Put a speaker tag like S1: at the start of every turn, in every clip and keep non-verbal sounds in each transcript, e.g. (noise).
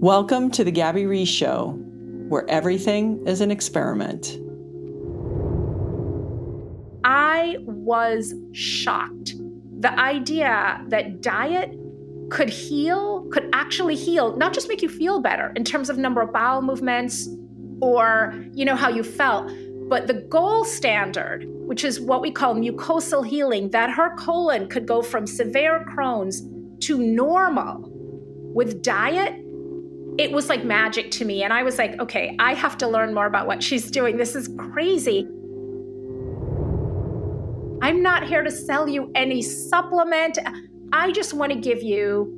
S1: Welcome to the Gabby Reece Show, where everything is an experiment.
S2: I was shocked. The idea that diet could heal, could actually heal, not just make you feel better in terms of number of bowel movements or, you know, how you felt, but the gold standard, which is what we call mucosal healing, that her colon could go from severe Crohn's to normal with diet it was like magic to me. And I was like, okay, I have to learn more about what she's doing. This is crazy. I'm not here to sell you any supplement. I just want to give you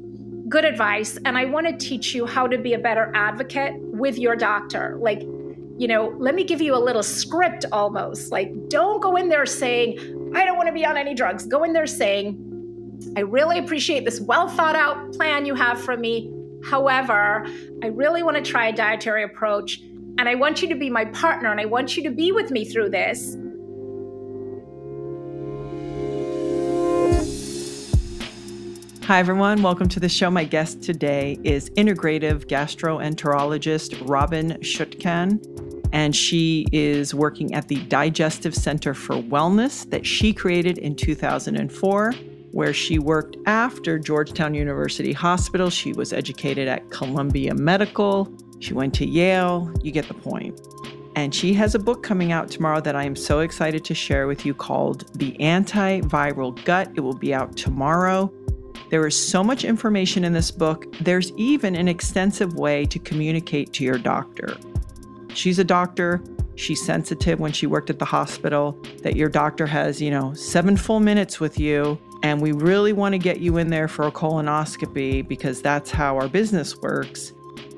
S2: good advice and I want to teach you how to be a better advocate with your doctor. Like, you know, let me give you a little script almost. Like, don't go in there saying, I don't want to be on any drugs. Go in there saying, I really appreciate this well thought out plan you have for me. However, I really want to try a dietary approach and I want you to be my partner and I want you to be with me through this.
S1: Hi, everyone. Welcome to the show. My guest today is integrative gastroenterologist Robynne Chutkan, and she is working at the Digestive Center for Wellness that she created in 2004 where she worked after Georgetown University Hospital. She was educated at Columbia Medical. She went to Yale. You get the point. And she has a book coming out tomorrow that I am so excited to share with you called The Antiviral Gut. It will be out tomorrow. There is so much information in this book. There's even an extensive way to communicate to your doctor. She's a doctor. She's sensitive when she worked at the hospital that your doctor has, you know, seven full minutes with you and we really want to get you in there for a colonoscopy because that's how our business works.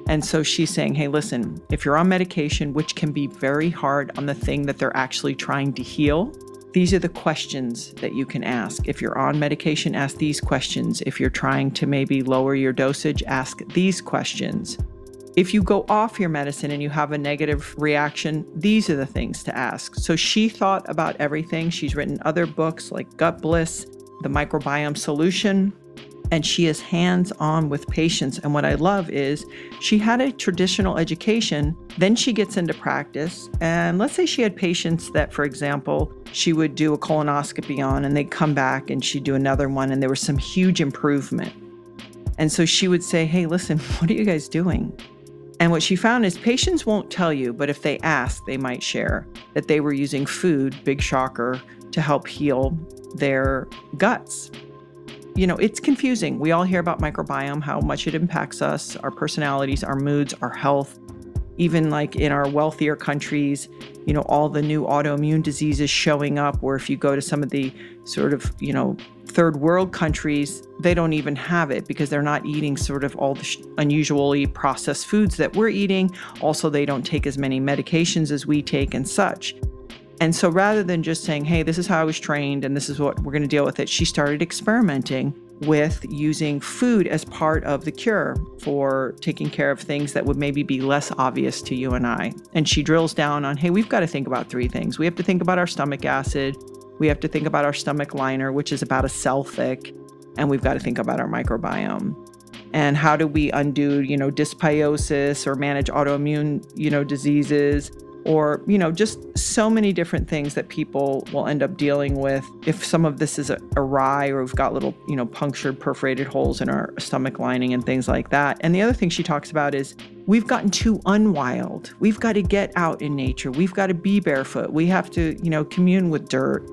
S1: And so she's saying, hey, listen, if you're on medication, which can be very hard on the thing that they're actually trying to heal, these are the questions that you can ask. If you're on medication, ask these questions. If you're trying to maybe lower your dosage, ask these questions. If you go off your medicine and you have a negative reaction, these are the things to ask. So she thought about everything. She's written other books like Gut Bliss the microbiome solution and she is hands on with patients. And what I love is she had a traditional education, then she gets into practice. And let's say she had patients that, for example, she would do a colonoscopy on and they'd come back and she'd do another one and there was some huge improvement. And so she would say, Hey, listen, (laughs) what are you guys doing? And what she found is patients won't tell you, but if they ask, they might share that they were using food, big shocker, to help heal their guts. You know, it's confusing. We all hear about microbiome, how much it impacts us, our personalities, our moods, our health. Even like in our wealthier countries, you know, all the new autoimmune diseases showing up, where if you go to some of the sort of, you know, third world countries, they don't even have it because they're not eating sort of all the sh- unusually processed foods that we're eating. Also, they don't take as many medications as we take and such. And so rather than just saying, hey, this is how I was trained and this is what we're going to deal with it, she started experimenting with using food as part of the cure for taking care of things that would maybe be less obvious to you and I. And she drills down on, hey, we've got to think about three things. We have to think about our stomach acid, we have to think about our stomach liner, which is about a cell thick, and we've got to think about our microbiome. And how do we undo, you know, dysbiosis or manage autoimmune, you know, diseases? Or you know just so many different things that people will end up dealing with if some of this is awry or we've got little you know punctured perforated holes in our stomach lining and things like that. And the other thing she talks about is we've gotten too unwild. We've got to get out in nature. We've got to be barefoot. We have to you know commune with dirt.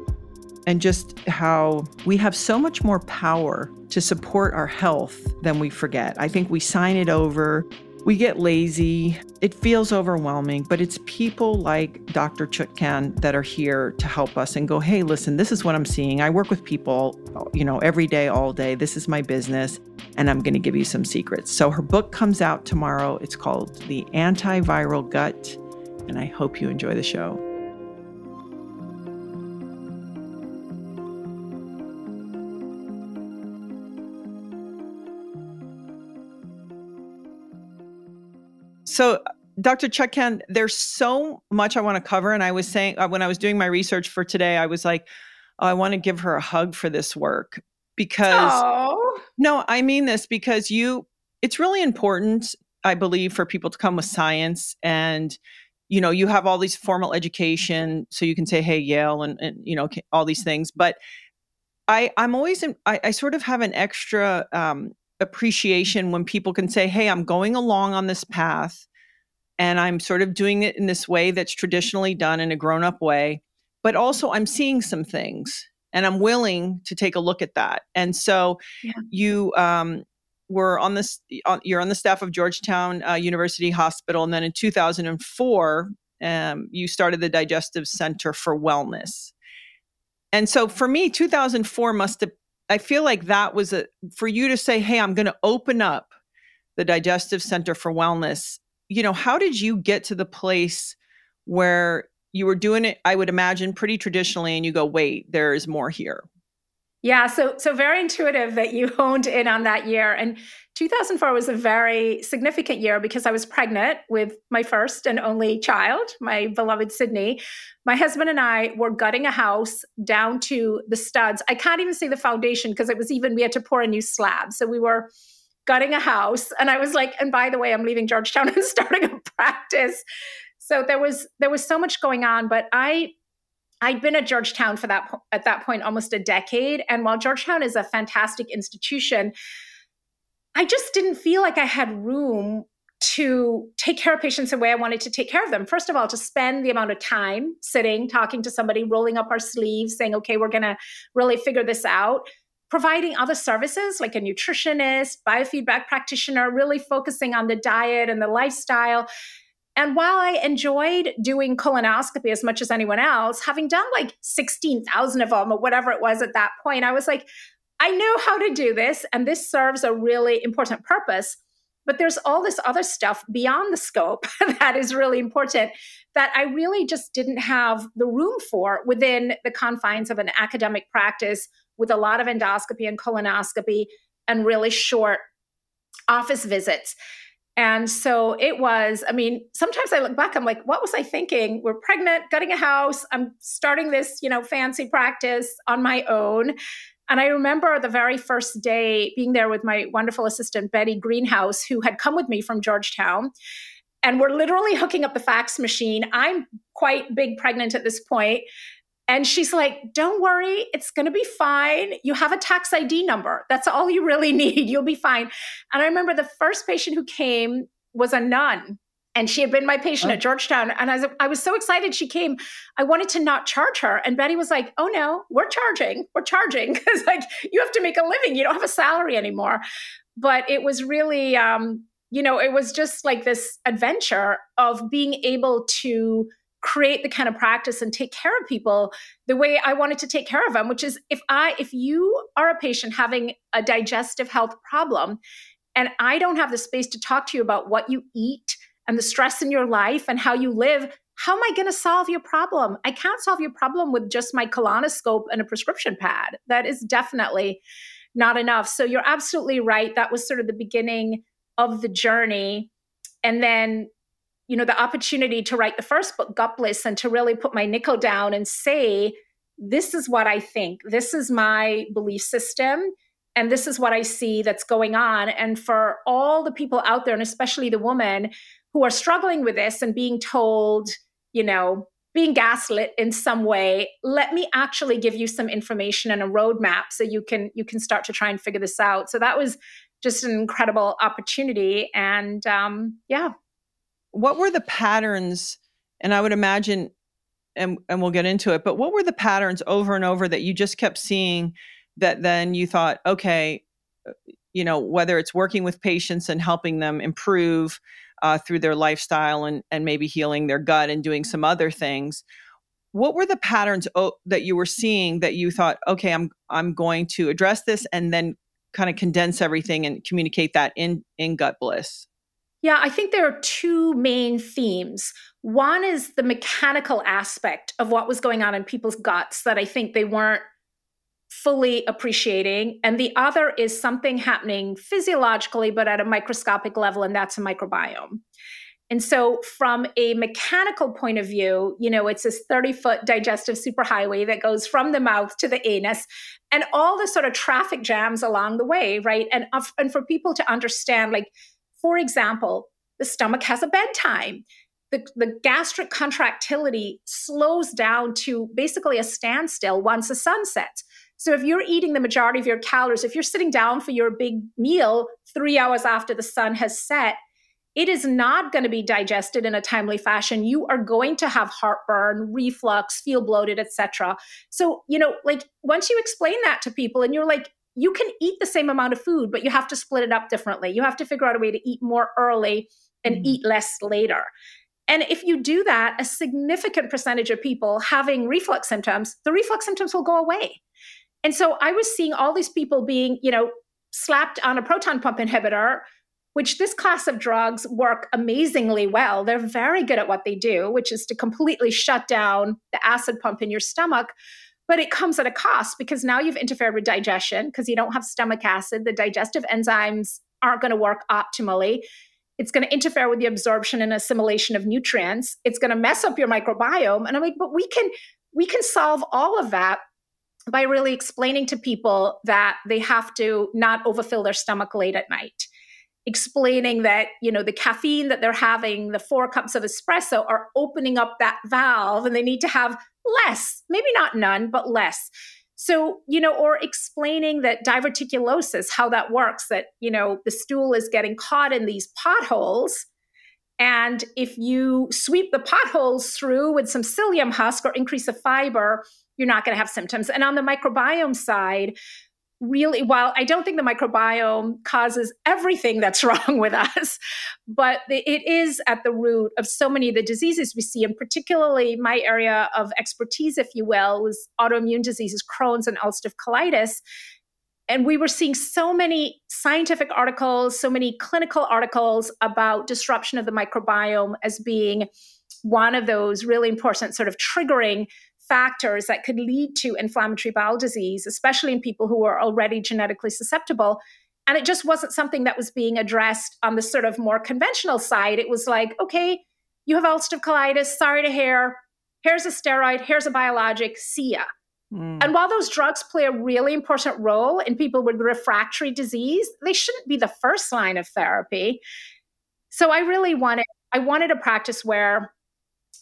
S1: And just how we have so much more power to support our health than we forget. I think we sign it over we get lazy. It feels overwhelming, but it's people like Dr. Chutkan that are here to help us and go, hey, listen, this is what I'm seeing. I work with people, you know, every day, all day. This is my business, and I'm going to give you some secrets. So her book comes out tomorrow. It's called The Antiviral Gut, and I hope you enjoy the show. So, Dr. Chutkan, there's so much I want to cover. And I was saying, uh, when I was doing my research for today, I was like, oh, I want to give her a hug for this work because,
S2: oh.
S1: no, I mean this because you, it's really important I believe, for people to come with science and you know you have all these formal education so you can say hey yale and, and you know all these things but i i'm always in, I, I sort of have an extra um, appreciation when people can say hey i'm going along on this path and i'm sort of doing it in this way that's traditionally done in a grown-up way but also i'm seeing some things and i'm willing to take a look at that and so yeah. you um, were on this, you're on the staff of georgetown uh, university hospital and then in 2004 um, you started the digestive center for wellness and so for me 2004 must have i feel like that was a for you to say hey i'm going to open up the digestive center for wellness you know how did you get to the place where you were doing it i would imagine pretty traditionally and you go wait there is more here
S2: yeah, so so very intuitive that you (laughs) honed in on that year. And 2004 was a very significant year because I was pregnant with my first and only child, my beloved Sydney. My husband and I were gutting a house down to the studs. I can't even see the foundation because it was even we had to pour a new slab. So we were gutting a house and I was like, and by the way, I'm leaving Georgetown (laughs) and starting a practice. So there was there was so much going on, but I I'd been at Georgetown for that at that point almost a decade, and while Georgetown is a fantastic institution, I just didn't feel like I had room to take care of patients the way I wanted to take care of them. First of all, to spend the amount of time sitting, talking to somebody, rolling up our sleeves, saying, okay, we're going to really figure this out. Providing other services like a nutritionist, biofeedback practitioner, really focusing on the diet and the lifestyle. And while I enjoyed doing colonoscopy as much as anyone else, having done like 16,000 of them or whatever it was at that point, I was like, I know how to do this, and this serves a really important purpose. But there's all this other stuff beyond the scope (laughs) that is really important that I really just didn't have the room for within the confines of an academic practice with a lot of endoscopy and colonoscopy and really short office visits. And so it was, I mean, sometimes I look back, I'm like, what was I thinking? We're pregnant, gutting a house. I'm starting this, you know, fancy practice on my own. And I remember the very first day being there with my wonderful assistant, Betty Greenhouse, who had come with me from Georgetown. And we're literally hooking up the fax machine. I'm quite big pregnant at this point. And she's like, Don't worry, it's going to be fine. You have a tax ID number. That's all you really (laughs) need. You'll be fine. And I remember the first patient who came was a nun. And she had been my patient oh. at Georgetown. And I was, I was so excited she came. I wanted to not charge her. And Betty was like, Oh no, we're charging. We're charging. (laughs) Because like you have to make a living. You don't have a salary anymore. But it was really um, you know, it was just like this adventure of being able to create the kind of practice and take care of people the way I wanted to take care of them, which is if I if you are a patient having a digestive health problem and I don't have the space to talk to you about what you eat and the stress in your life and how you live, how am I going to solve your problem? I can't solve your problem with just my colonoscope and a prescription pad. That is definitely not enough. So you're absolutely right. That was sort of the beginning of the journey. And then you know the opportunity to write the first book gut bliss and to really put my nickel down and say this is what i think. This is my belief system and this is what i see that's going on. And for all the people out there and especially the women who are struggling with this and being told you know being gaslit in some way let me actually give you some information and a roadmap so you can you can start to try and figure this out. So that was just an incredible opportunity and um, yeah
S1: what were the patterns? And I would imagine, and, and we'll get into it, but what were the patterns over and over that you just kept seeing that then you thought, okay, uh, you know, whether it's working with patients and helping them improve uh, through their lifestyle and, and maybe healing their gut and doing some other things, what were the patterns o- that you were seeing that you thought, okay, I'm I'm going to address this and then kind of condense everything and communicate that in in gut bliss?
S2: Yeah, I think there are two main themes. One is the mechanical aspect of what was going on in people's guts that I think they weren't fully appreciating. And the other is something happening physiologically, but at a microscopic level, and that's a microbiome. And so, from a mechanical point of view, you know, it's this 30 foot digestive superhighway that goes from the mouth to the anus and all the sort of traffic jams along the way, right? And, and for people to understand, like, for example, the stomach has a bedtime. The, the gastric contractility slows down to basically a standstill once the sun sets. So if you're eating the majority of your calories, if you're sitting down for your big meal three hours after the sun has set, it is not going to be digested in a timely fashion you are going to have heartburn reflux feel bloated etc so you know like once you explain that to people and you're like you can eat the same amount of food but you have to split it up differently you have to figure out a way to eat more early and mm-hmm. eat less later and if you do that a significant percentage of people having reflux symptoms the reflux symptoms will go away and so I was seeing all these people being, you know, slapped on a proton pump inhibitor, which this class of drugs work amazingly well. They're very good at what they do, which is to completely shut down the acid pump in your stomach. But it comes at a cost because now you've interfered with digestion because you don't have stomach acid. The digestive enzymes aren't going to work optimally. It's going to interfere with the absorption and assimilation of nutrients. It's going to mess up your microbiome. And I'm like, but we can we can solve all of that by really explaining to people that they have to not overfill their stomach late at night explaining that you know the caffeine that they're having the four cups of espresso are opening up that valve and they need to have less maybe not none but less so you know or explaining that diverticulosis how that works that you know the stool is getting caught in these potholes and if you sweep the potholes through with some psyllium husk or increase the fiber you're not going to have symptoms. And on the microbiome side, really, while I don't think the microbiome causes everything that's (laughs) wrong with us, but it is at the root of so many of the diseases we see, and particularly my area of expertise, if you will, was autoimmune diseases, Crohn's and ulcerative colitis. And we were seeing so many scientific articles, so many clinical articles about disruption of the microbiome as being one of those really important sort of triggering factors that could lead to inflammatory bowel disease, especially in people who are already genetically susceptible. And it just wasn't something that was being addressed on the sort of more conventional side. It was like, okay, you have ulcerative colitis, sorry to hear. Here's a steroid, here's a biologic, see ya. Mm. And while those drugs play a really important role in people with refractory disease, they shouldn't be the first line of therapy. So I really wanted I wanted a practice where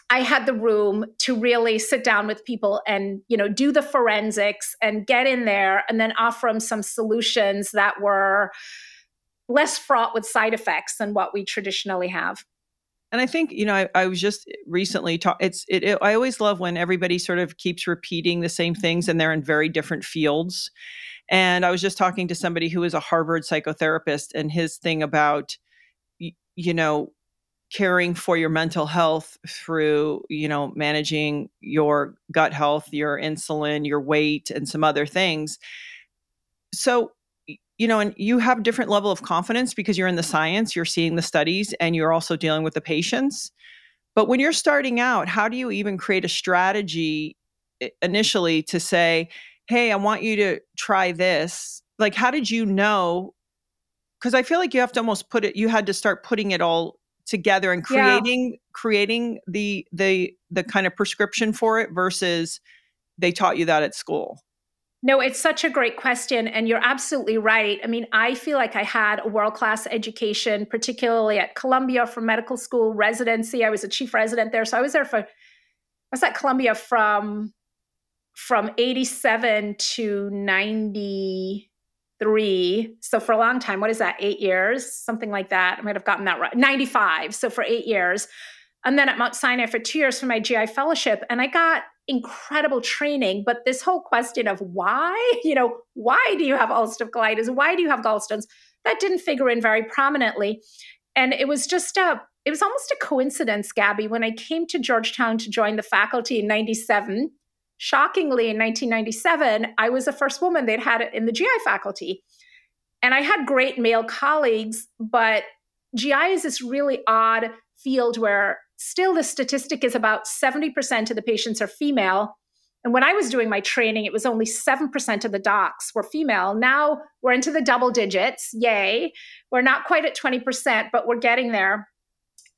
S2: I had the room to really sit down with people and, you know, do the forensics and get in there and then offer them some solutions that were less fraught with side effects than what we traditionally have.
S1: And I think, you know, I, I was just recently talk it's it, it I always love when everybody sort of keeps repeating the same things and they're in very different fields. And I was just talking to somebody who is a Harvard psychotherapist and his thing about you know caring for your mental health through you know managing your gut health your insulin your weight and some other things. So you know and you have a different level of confidence because you're in the science you're seeing the studies and you're also dealing with the patients. But when you're starting out how do you even create a strategy initially to say hey i want you to try this like how did you know? Because i feel like you have to almost put it you had to start putting it all together and creating yeah. creating the the the kind of prescription for it versus they taught you that at school
S2: no, it's such a great question. And you're absolutely right. I mean, I feel like I had a world class education, particularly at Columbia for medical school residency. I was a chief resident there. So I was there for, I was at Columbia from, from 87 to 90, three. So for a long time, what is that? Eight years, something like that. I might have gotten that right. 95. So for eight years. And then at Mount Sinai for two years for my GI fellowship. And I got incredible training. But this whole question of why, (laughs) you know, why do you have ulcerative colitis? Why do you have gallstones? That didn't figure in very prominently. And it was just a, it was almost a coincidence, Gabby, when I came to Georgetown to join the faculty in 97 shockingly, in 1997, I was the first woman they'd had it in the GI faculty. And I had great male colleagues, but GI is this really odd field where still the statistic is about 70% of the patients are female. And when I was doing my training, it was only 7% of the docs were female. Now we're into the double digits. Yay. We're not quite at 20%, but we're getting there.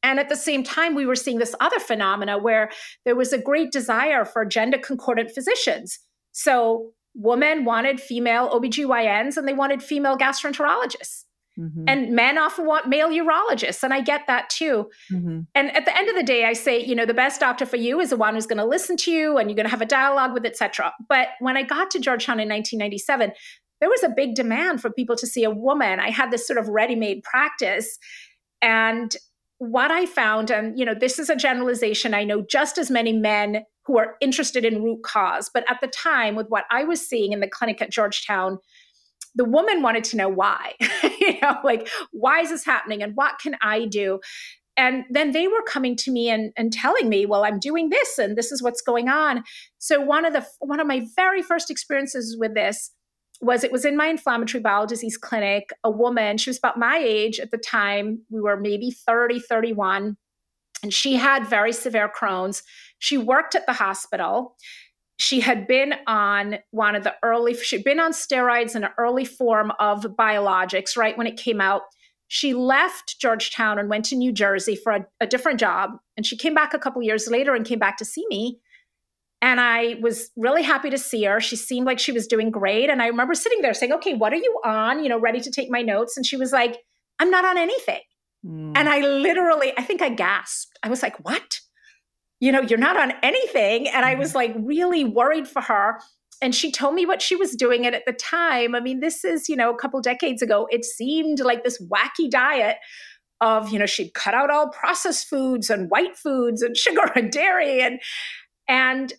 S2: And at the same time, we were seeing this other phenomena where there was a great desire for gender concordant physicians. So women wanted female OBGYNs and they wanted female gastroenterologists. Mm-hmm. And men often want male urologists, and I get that too. Mm-hmm. And at the end of the day, I say, you know, the best doctor for you is the one who's going to listen to you and you're going to have a dialogue with, etc. But when I got to Georgetown in 1997, there was a big demand for people to see a woman. I had this sort of ready-made practice, and what I found, and you know, this is a generalization. I know just as many men who are interested in root cause, but at the time, with what I was seeing in the clinic at Georgetown the woman wanted to know why, (laughs) you know, like, why is this happening and what can I do? And then they were coming to me and, and telling me, well, I'm doing this and this is what's going on. So one of the one of my very first experiences with this was it was in my inflammatory bowel disease clinic, a woman, she was about my age at the time. We were maybe 30, 31, and she had very severe Crohn's. She worked at the hospital she had been on one of the early she'd been on steroids in an early form of biologics right when it came out she left georgetown and went to new jersey for a, a different job and she came back a couple years later and came back to see me and i was really happy to see her she seemed like she was doing great and i remember sitting there saying okay what are you on you know ready to take my notes and she was like i'm not on anything mm. and i literally i think i gasped i was like what you know, you're not on anything. And I was mm-hmm. like really worried for her. And she told me what she was doing. And at the time, I mean, this is, you know, a couple decades ago, it seemed like this wacky diet of, you know, she'd cut out all processed foods and white foods and (laughs) sugar and dairy. And, and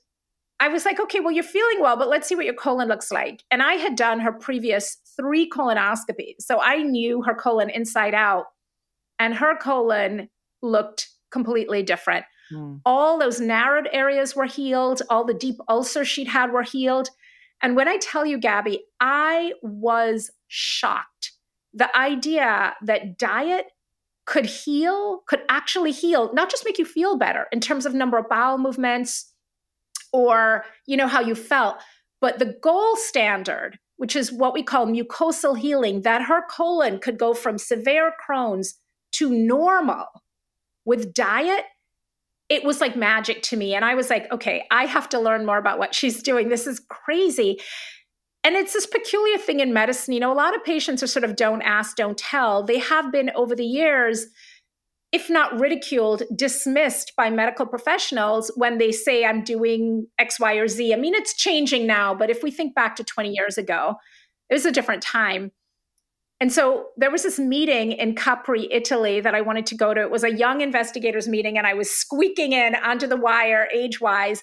S2: I was like, okay, well, you're feeling well, but let's see what your colon looks like. And I had done her previous three colonoscopies. So I knew her colon inside out. And her colon looked completely different. Mm. All those narrowed areas were healed, all the deep ulcers she'd had were healed. And when I tell you, Gabby, I was shocked. The idea that diet could heal, could actually heal, not just make you feel better in terms of number of bowel movements or, you know, how you felt, but the gold standard, which is what we call mucosal healing, that her colon could go from severe Crohn's to normal with diet it was like magic to me. And I was like, okay, I have to learn more about what she's doing. This is crazy. And it's this peculiar thing in medicine. You know, a lot of patients are sort of don't ask, don't tell. They have been over the years, if not ridiculed, dismissed by medical professionals when they say, I'm doing X, Y, or Z. I mean, it's changing now, but if we think back to 20 years ago, it was a different time. And so there was this meeting in Capri, Italy that I wanted to go to. It was a young investigators meeting, and I was squeaking in onto the wire age wise.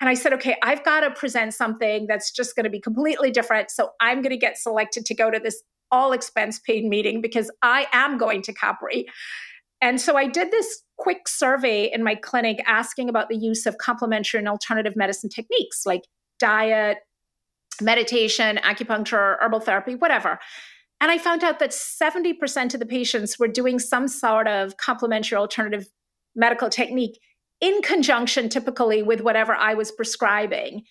S2: And I said, okay, I've got to present something that's just going to be completely different. So I'm going to get selected to go to this all expense paid meeting because I am going to Capri. And so I did this quick survey in my clinic asking about the use of complementary and alternative medicine techniques like diet, meditation, acupuncture, herbal therapy, whatever. And I found out that 70% of the patients were doing some sort of complementary alternative medical technique in conjunction typically with whatever I was prescribing.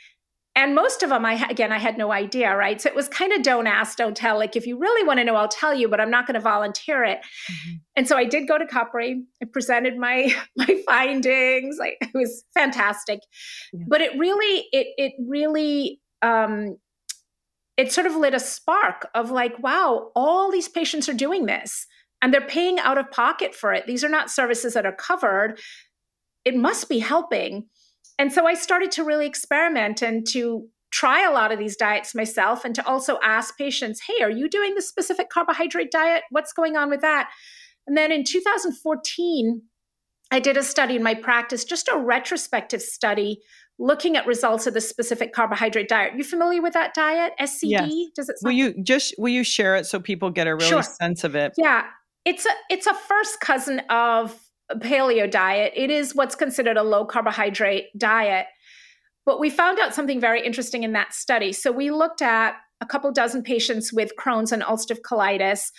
S2: And most of them, I again, I had no idea, right? So it was kind of don't ask, don't tell. Like if you really want to know, I'll tell you, but I'm not going to volunteer it. Mm-hmm. And so I did go to Capri. I presented my (laughs) my findings. Like it was fantastic, yeah. but it really, it it really um, it sort of lit a spark of like, wow, all these patients are doing this and they're paying out of pocket for it. These are not services that are covered. It must be helping. And so I started to really experiment and to try a lot of these diets myself and to also ask patients, hey, are you doing the specific carbohydrate diet? What's going on with that? And then in 2014, I did a study in my practice, just a retrospective study looking at results of the specific carbohydrate diet. You familiar with that diet, SCD?
S1: Yes. Does it? Sound- will you just will you share it so people get a really sure. sense of it?
S2: Yeah, it's a it's a first cousin of paleo diet. It is what's considered a low carbohydrate diet. But we found out something very interesting in that study. So we looked at a couple dozen patients with Crohn's and ulcerative colitis,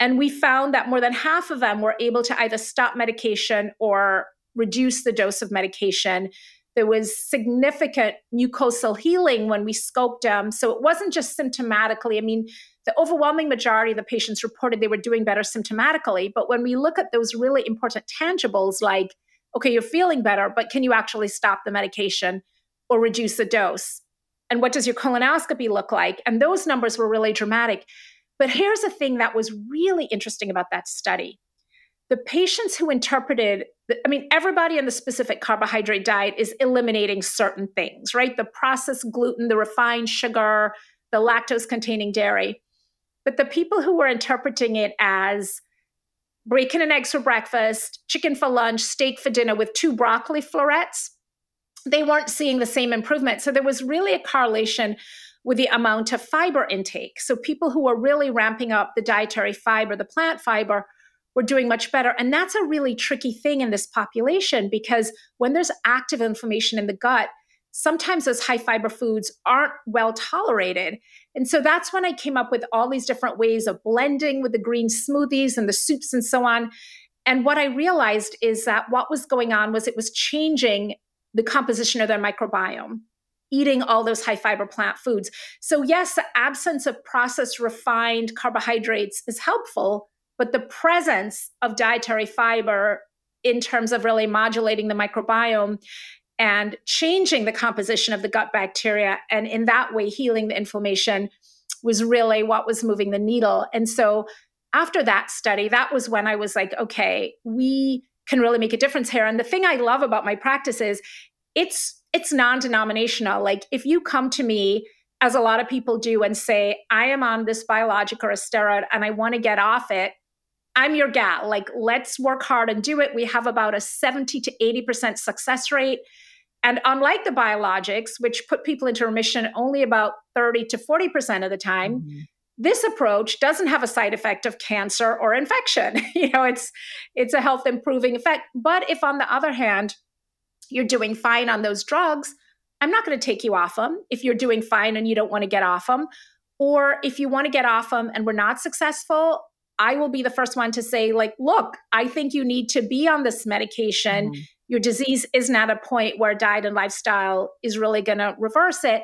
S2: and we found that more than half of them were able to either stop medication or reduce the dose of medication there was significant mucosal healing when we scoped them. So it wasn't just symptomatically. I mean, the overwhelming majority of the patients reported they were doing better symptomatically. But when we look at those really important tangibles, like, okay, you're feeling better, but can you actually stop the medication or reduce the dose? And what does your colonoscopy look like? And those numbers were really dramatic. But here's the thing that was really interesting about that study the patients who interpreted i mean everybody in the specific carbohydrate diet is eliminating certain things right the processed gluten the refined sugar the lactose containing dairy but the people who were interpreting it as bacon and eggs for breakfast chicken for lunch steak for dinner with two broccoli florets they weren't seeing the same improvement so there was really a correlation with the amount of fiber intake so people who were really ramping up the dietary fiber the plant fiber we're doing much better. And that's a really tricky thing in this population because when there's active inflammation in the gut, sometimes those high fiber foods aren't well tolerated. And so that's when I came up with all these different ways of blending with the green smoothies and the soups and so on. And what I realized is that what was going on was it was changing the composition of their microbiome eating all those high fiber plant foods. So, yes, the absence of processed refined carbohydrates is helpful, but the presence of dietary fiber in terms of really modulating the microbiome and changing the composition of the gut bacteria and in that way healing the inflammation was really what was moving the needle and so after that study that was when i was like okay we can really make a difference here and the thing i love about my practice is it's it's non-denominational like if you come to me as a lot of people do and say i am on this biologic or a steroid and i want to get off it I'm your gal. Like, let's work hard and do it. We have about a 70 to 80% success rate. And unlike the biologics, which put people into remission only about 30 to 40% of the time, mm-hmm. this approach doesn't have a side effect of cancer or infection. (laughs) you know, it's it's a health improving effect. But if on the other hand, you're doing fine on those drugs, I'm not going to take you off them if you're doing fine and you don't want to get off them. Or if you want to get off them and we're not successful, I will be the first one to say, like, look, I think you need to be on this medication. Mm-hmm. Your disease isn't at a point where diet and lifestyle is really going to reverse it.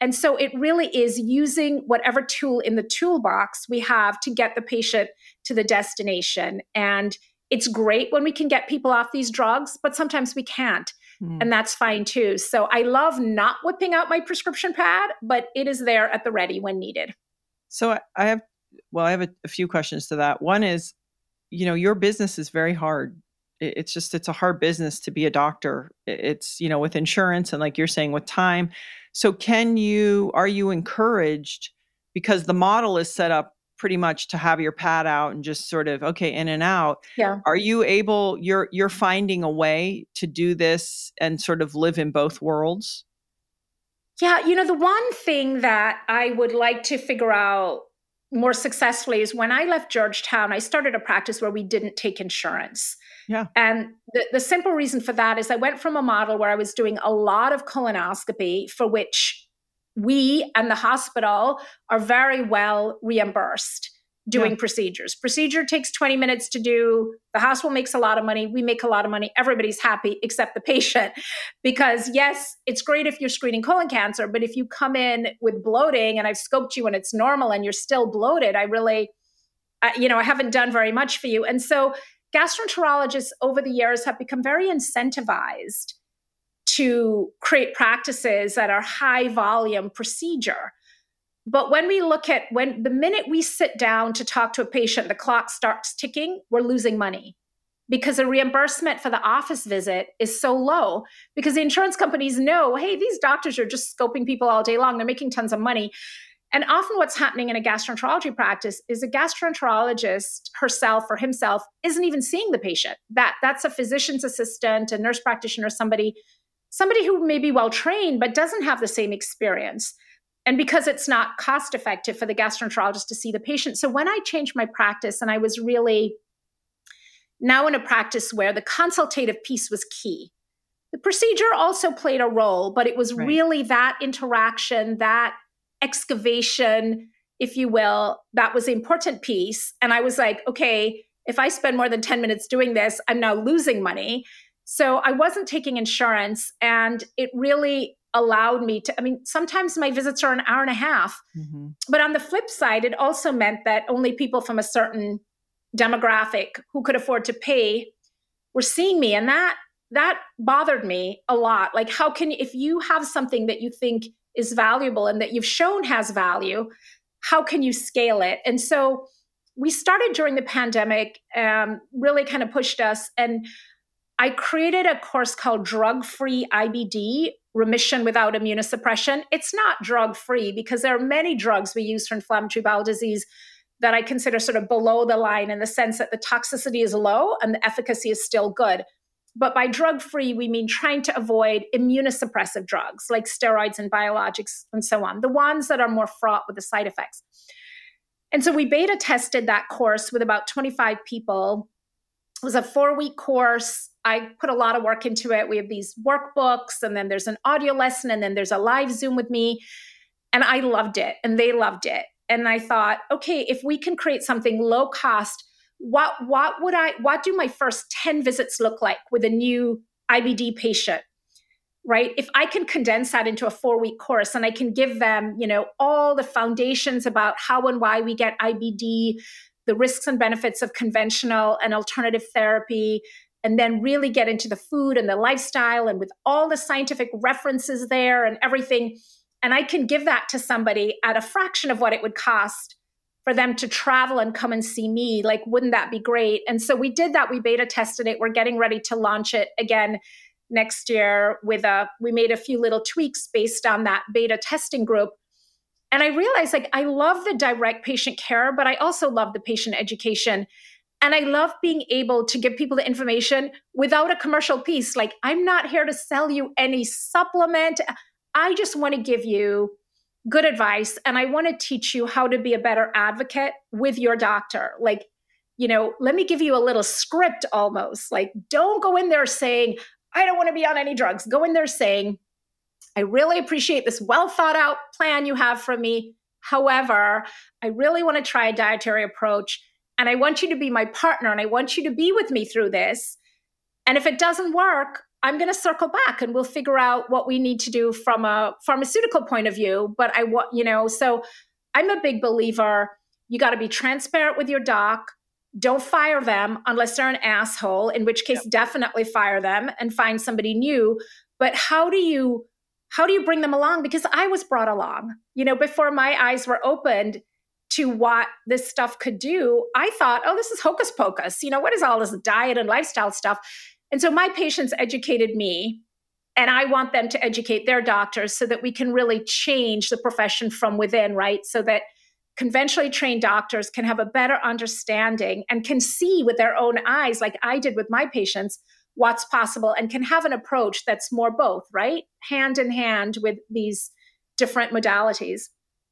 S2: And so it really is using whatever tool in the toolbox we have to get the patient to the destination. And it's great when we can get people off these drugs, but sometimes we can't. Mm. And that's fine too. So I love not whipping out my prescription pad, but it is there at the ready when needed.
S1: So I have well, I have a, a few questions to that. One is, you know, your business is very hard. It's just it's a hard business to be a doctor. it's you know with insurance and like you're saying with time. So can you are you encouraged because the model is set up pretty much to have your pad out and just sort of okay in and out
S2: yeah
S1: are you able you're you're finding a way to do this and sort of live in both worlds
S2: yeah you know the one thing that i would like to figure out more successfully is when I left Georgetown, I started a practice where we didn't take insurance.
S1: Yeah.
S2: And the, the simple reason for that is I went from a model where I was doing a lot of colonoscopy, for which we and the hospital are very well reimbursed doing yeah. procedures. Procedure takes 20 minutes to do. The hospital makes a lot of money. We make a lot of money. Everybody's happy except the (laughs) patient. Because, yes, it's great if you're screening colon cancer, but if you come in with bloating and I've scoped you and it's normal and you're still bloated, I really, I, you know, I haven't done very much for you. And so, gastroenterologists over the years have become very incentivized to create practices that are high volume procedure but when we look at when the minute we sit down to talk to a patient, the clock starts ticking, we're losing money because the reimbursement for the office visit is so low because the insurance companies know, hey, these doctors are just scoping people all day long. They're making tons of money. And often what's happening in a gastroenterology practice is a gastroenterologist herself or himself isn't even seeing the patient. That that's a physician's assistant, a nurse practitioner, somebody somebody who may be well trained but doesn't have the same experience and because it's not cost effective for the gastroenterologist to see the patient. So when I changed my practice and I was really now in a practice where the consultative piece was key. The procedure also played a role, but it was right. really that interaction, that excavation, if you will, that was the important piece. And I was like, okay, if I spend more than 10 minutes doing this, I'm now losing money. So I wasn't taking insurance. And it really allowed me to i mean sometimes my visits are an hour and a half mm-hmm. but on the flip side it also meant that only people from a certain demographic who could afford to pay were seeing me and that that bothered me a lot like how can if you have something that you think is valuable and that you've shown has value how can you scale it? And so we started during the pandemic, um, really kind of pushed us. And I created a course called Drug Free IBD Remission Without Immunosuppression. It's not drug free because there are many drugs we use for inflammatory bowel disease that I consider sort of below the line in the sense that the toxicity is low and the efficacy is still good. But by drug free, we mean trying to avoid immunosuppressive drugs like steroids and biologics and so on, the ones that are more fraught with the side effects. And so we beta tested that course with about 25 people. It was a four week course. I put a lot of work into it. We have these workbooks, and then there's an audio lesson, and then there's a live Zoom with me. And I loved it, and they loved it. And I thought, okay, if we can create something low cost, what what would I what do my first 10 visits look like with a new IBD patient? right if i can condense that into a four week course and i can give them you know all the foundations about how and why we get ibd the risks and benefits of conventional and alternative therapy and then really get into the food and the lifestyle and with all the scientific references there and everything. And i can give that to somebody at a fraction of what it would cost for them to travel and come and see me. Like wouldn't that be great? And so we did that. We beta tested it. We're getting ready to launch it again next year with a we made a few little tweaks based on that beta testing group. And i realized like i love the direct patient care but i also love the patient education and i love being able to give people the information without a commercial piece. Like i'm not here to sell you any supplement. I just want to give you good advice and i want to teach you how to be a better advocate with your doctor. Like you know let me give you a little script almost. Like don't go in there saying I don't want to be on any drugs. Go in there saying, I really appreciate this well thought out plan you have for me. However, I really want to try a dietary approach and I want you to be my partner and I want you to be with me through this. And if it doesn't work, I'm going to circle back and we'll figure out what we need to do from a pharmaceutical point of view. But I want, you know, so I'm a big believer. You got to be transparent with your doc don't fire them unless they're an asshole, in which case yep. definitely fire them and find somebody new. But how do you how do you bring them along? Because I was brought along, you know, before my eyes were opened to what this stuff could do. I thought, oh, this is hocus pocus. You know, what is all this diet and lifestyle stuff? And so my patients educated me, and I want them to educate their doctors so that we can really change the profession from within, right? So that conventionally trained doctors can have a better understanding and can see with their own eyes, like I did with my patients, what's possible and can have an approach that's more both, right? Hand in hand with these different modalities.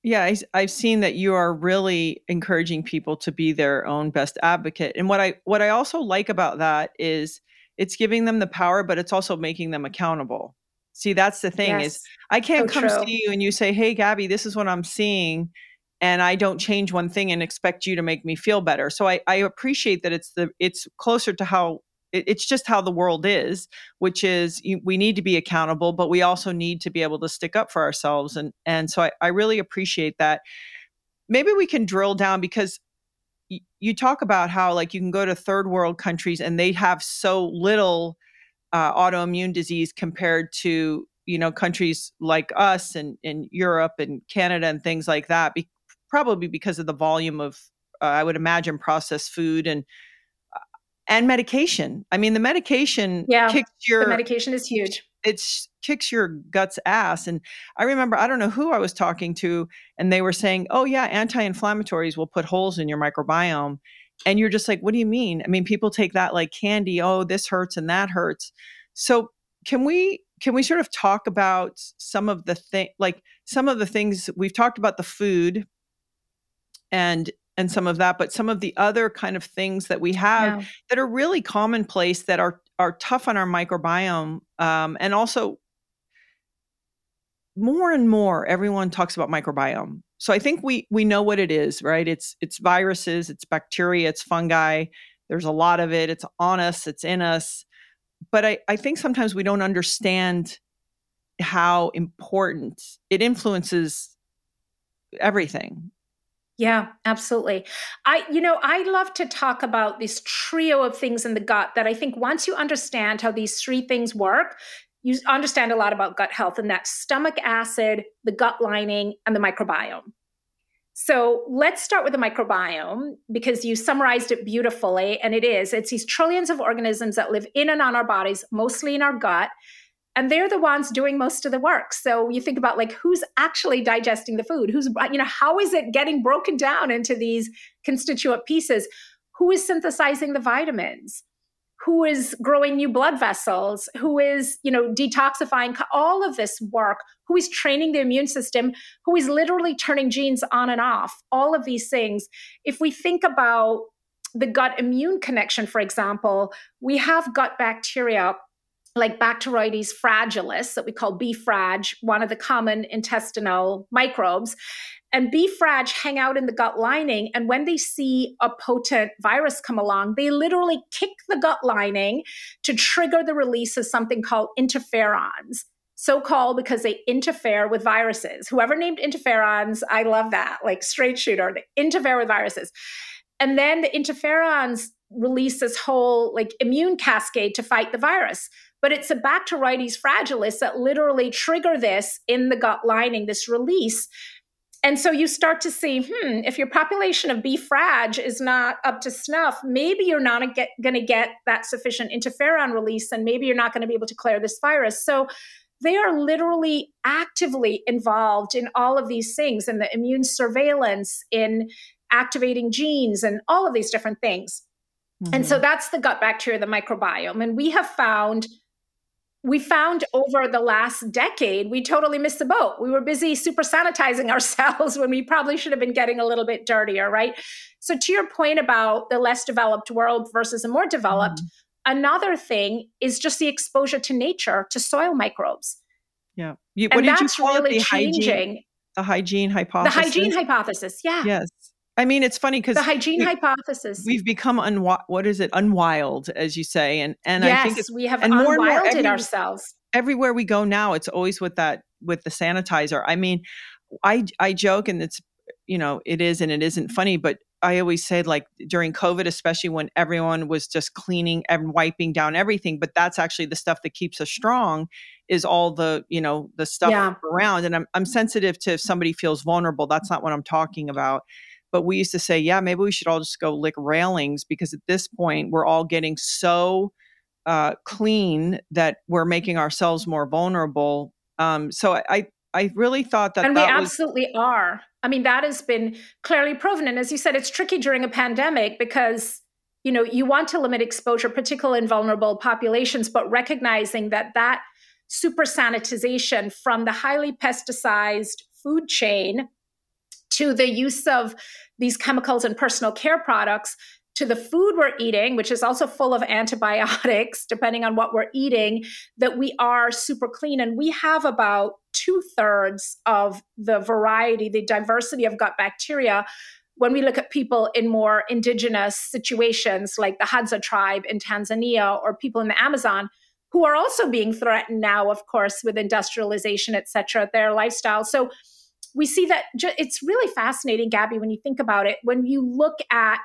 S1: Yeah, I, I've seen that you are really encouraging people to be their own best advocate. And what I what I also like about that is it's giving them the power, but it's also making them accountable. See, that's the thing yes. is I can't so come true. see you and you say, "Hey, Gabby, this is what I'm seeing." and I don't change one thing and expect you to make me feel better. So I, I appreciate that it's the it's closer to how it's just how the world is, which is we need to be accountable, but we also need to be able to stick up for ourselves. And and so I, I really appreciate that. Maybe we can drill down because you talk about how like you can go to third world countries and they have so little uh, autoimmune disease compared to you know countries like us and in Europe and Canada and things like that. Be- probably because of the volume of uh, I would imagine processed food and and medication. I mean, the medication
S2: yeah,
S1: kicks your
S2: the medication is huge.
S1: It's kicks your guts ass. And I remember I don't know who I was talking to, and they were saying, "Oh yeah, anti-inflammatories will put holes in your microbiome." And you're just like, "What do you mean?" I mean, people take that like candy. Oh, this hurts and that hurts. So can we can we sort of talk about some of the thing like some of the things we've talked about the food and and some of that but some of the other kind of things that we have yeah. that are really commonplace that are are tough on our microbiome um, and also more and more everyone talks about microbiome. So i think we we know what it is right? It's it's viruses it's bacteria it's fungi. There's a lot of it. It's on us it's in us. But i i think sometimes we don't understand how important it influences everything
S2: yeah, absolutely. I you know, I love to talk about this trio of things in the gut that I think once you understand how these three things work, you understand a lot about gut health and that stomach acid, the gut lining and the microbiome. So let's start with the microbiome because you summarized it beautifully. And it is it's these trillions of organisms that live in and on our bodies, mostly in our gut. And they're the ones doing most of the work. So you think about like who's actually digesting the food? Who's, uh, you know, how is it getting broken down into these constituent pieces? Who is synthesizing the vitamins? who is growing new blood vessels who is you know detoxifying all of this work who is training the immune system who is literally turning genes on and off all of these things if we think about the gut immune connection for example we have gut bacteria like Bacteroides fragilis that we call B. frag, one of the common intestinal microbes. And B. frag hang out in the gut lining. And when they see a potent virus come along, they literally kick the gut lining to trigger the release of something called interferons. So called because they interfere with viruses. Whoever named interferons, I love that, like straight shooter, they interfere with viruses. And then the interferons release this whole like immune cascade to fight the virus. But it's a Bacteroides fragilis that literally trigger this in the gut lining, this release and so you start to see, hmm, if your population of B. frag is not up to snuff, maybe you're not going to get that sufficient interferon release, and maybe you're not going to be able to clear this virus. So they are literally actively involved in all of these things, in the immune surveillance, in activating genes, and all of these different things. Mm-hmm. And so mm-hmm. that's the gut bacteria, the microbiome. And we have found we found over the last decade, we totally missed the boat. We were busy super sanitizing (laughs) ourselves when we probably should have been getting a little bit dirtier, right? So, to your point about the less developed world versus a more developed, mm-hmm. another thing is just the exposure to nature, to soil microbes.
S1: Yeah. You, what and did you call really it? The changing. Hygiene, the hygiene hypothesis.
S2: The hygiene hypothesis. Yeah.
S1: Yes. I mean, it's funny because
S2: the hygiene we, hypothesis.
S1: We've become unwi- what is it? Unwild, as you say, and and
S2: yes,
S1: I think
S2: we have and more and more every, ourselves.
S1: Everywhere we go now, it's always with that with the sanitizer. I mean, I I joke, and it's you know it is and it isn't mm-hmm. funny, but I always said like during COVID, especially when everyone was just cleaning and wiping down everything, but that's actually the stuff that keeps us strong is all the, you know, the stuff yeah. around. And I'm I'm mm-hmm. sensitive to if somebody feels vulnerable. That's not what I'm talking about. But we used to say, yeah, maybe we should all just go lick railings because at this point we're all getting so uh, clean that we're making ourselves more vulnerable. Um, so I, I really thought that,
S2: and
S1: that
S2: we absolutely was- are. I mean, that has been clearly proven. And as you said, it's tricky during a pandemic because you know you want to limit exposure, particularly in vulnerable populations, but recognizing that that super sanitization from the highly pesticized food chain to the use of these chemicals in personal care products to the food we're eating, which is also full of (laughs) antibiotics, depending on what we're eating, that we are super clean. And we have about two thirds of the variety, the diversity of gut bacteria. When we look at people in more indigenous situations, like the Hadza tribe in Tanzania or people in the Amazon, who are also being threatened now, of course, with industrialization, et cetera, their lifestyle. So we see that ju- it's really fascinating, Gabby, when you think about it. When you look at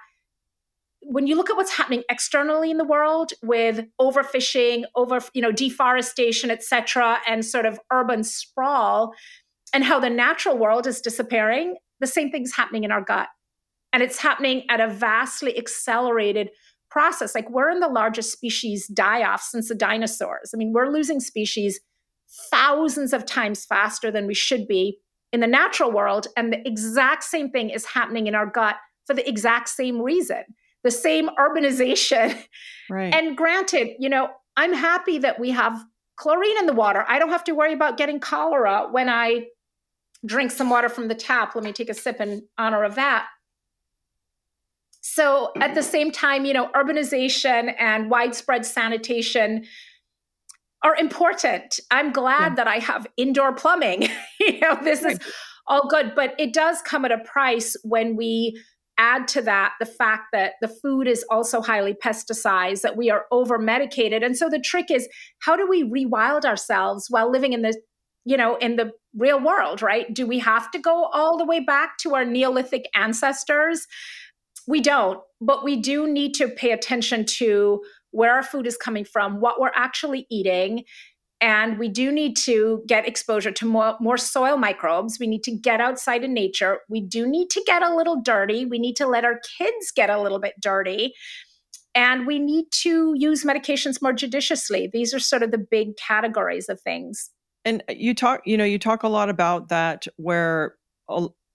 S2: when you look at what's happening externally in the world with overfishing, over you know deforestation, et cetera, and sort of urban sprawl, and how the natural world is disappearing, the same thing's happening in our gut, and it's happening at a vastly accelerated process. Like we're in the largest species die-off since the dinosaurs. I mean, we're losing species thousands of times faster than we should be in the natural world. And the exact same thing is happening in our gut for the exact same reason the same urbanization.
S1: Right.
S2: And granted, you know, I'm happy that we have chlorine in the water. I don't have to worry about getting cholera when I drink some water from the tap. Let me take a sip in honor of that. So at the same time, you know, urbanization and widespread sanitation are important. I'm glad yeah. that I have indoor plumbing. (laughs) you know, this right. is all good, but it does come at a price when we add to that the fact that the food is also highly pesticized, that we are over medicated. And so the trick is how do we rewild ourselves while living in the you know in the real world right do we have to go all the way back to our neolithic ancestors we don't but we do need to pay attention to where our food is coming from, what we're actually eating, And we do need to get exposure to more, more soil microbes. We need to get outside in nature. We do need to get a little dirty. We need to let our kids get a little bit dirty. And we need to use medications more judiciously. These are sort of the big categories of things.
S1: And you talk, you know, you talk a lot about that where,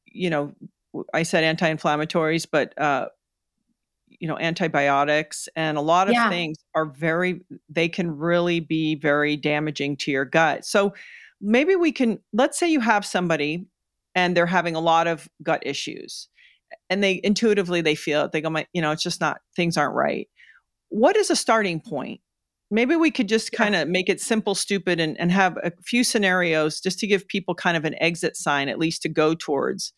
S1: you know, I said anti-inflammatories, but uh, you know antibiotics and a lot of yeah. things are very they can really be very damaging to your gut. So maybe we can let's say you have somebody and they're having a lot of gut issues and they intuitively they feel it they go my you know it's just not things aren't right. What is a starting point? Maybe we could just kind of make it simple stupid and, and have a few scenarios just to give people kind of an exit sign at least to go towards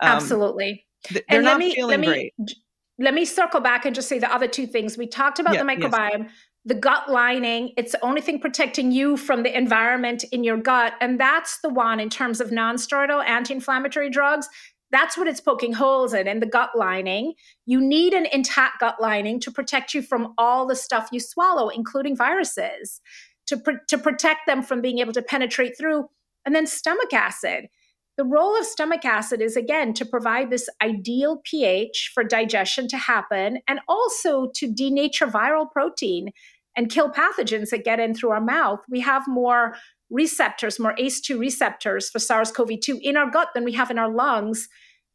S2: um, absolutely.
S1: they're and not me, feeling great
S2: let me circle back and just say the other two things. We talked about yeah, the microbiome, yes. the gut lining. It's the only thing protecting you from the environment in your gut. And that's the one in terms of non-steroidal anti-inflammatory drugs. That's what it's poking holes in, in the gut lining. You need an intact gut lining to protect you from all the stuff you swallow, including viruses, to, pr- to protect them from being able to penetrate through. And then stomach acid the role of stomach acid is again to provide this ideal pH for digestion to happen and also to denature viral protein and kill pathogens that get in through our mouth. We have more receptors, more ACE2 receptors for SARS CoV 2 in our gut than we have in our lungs.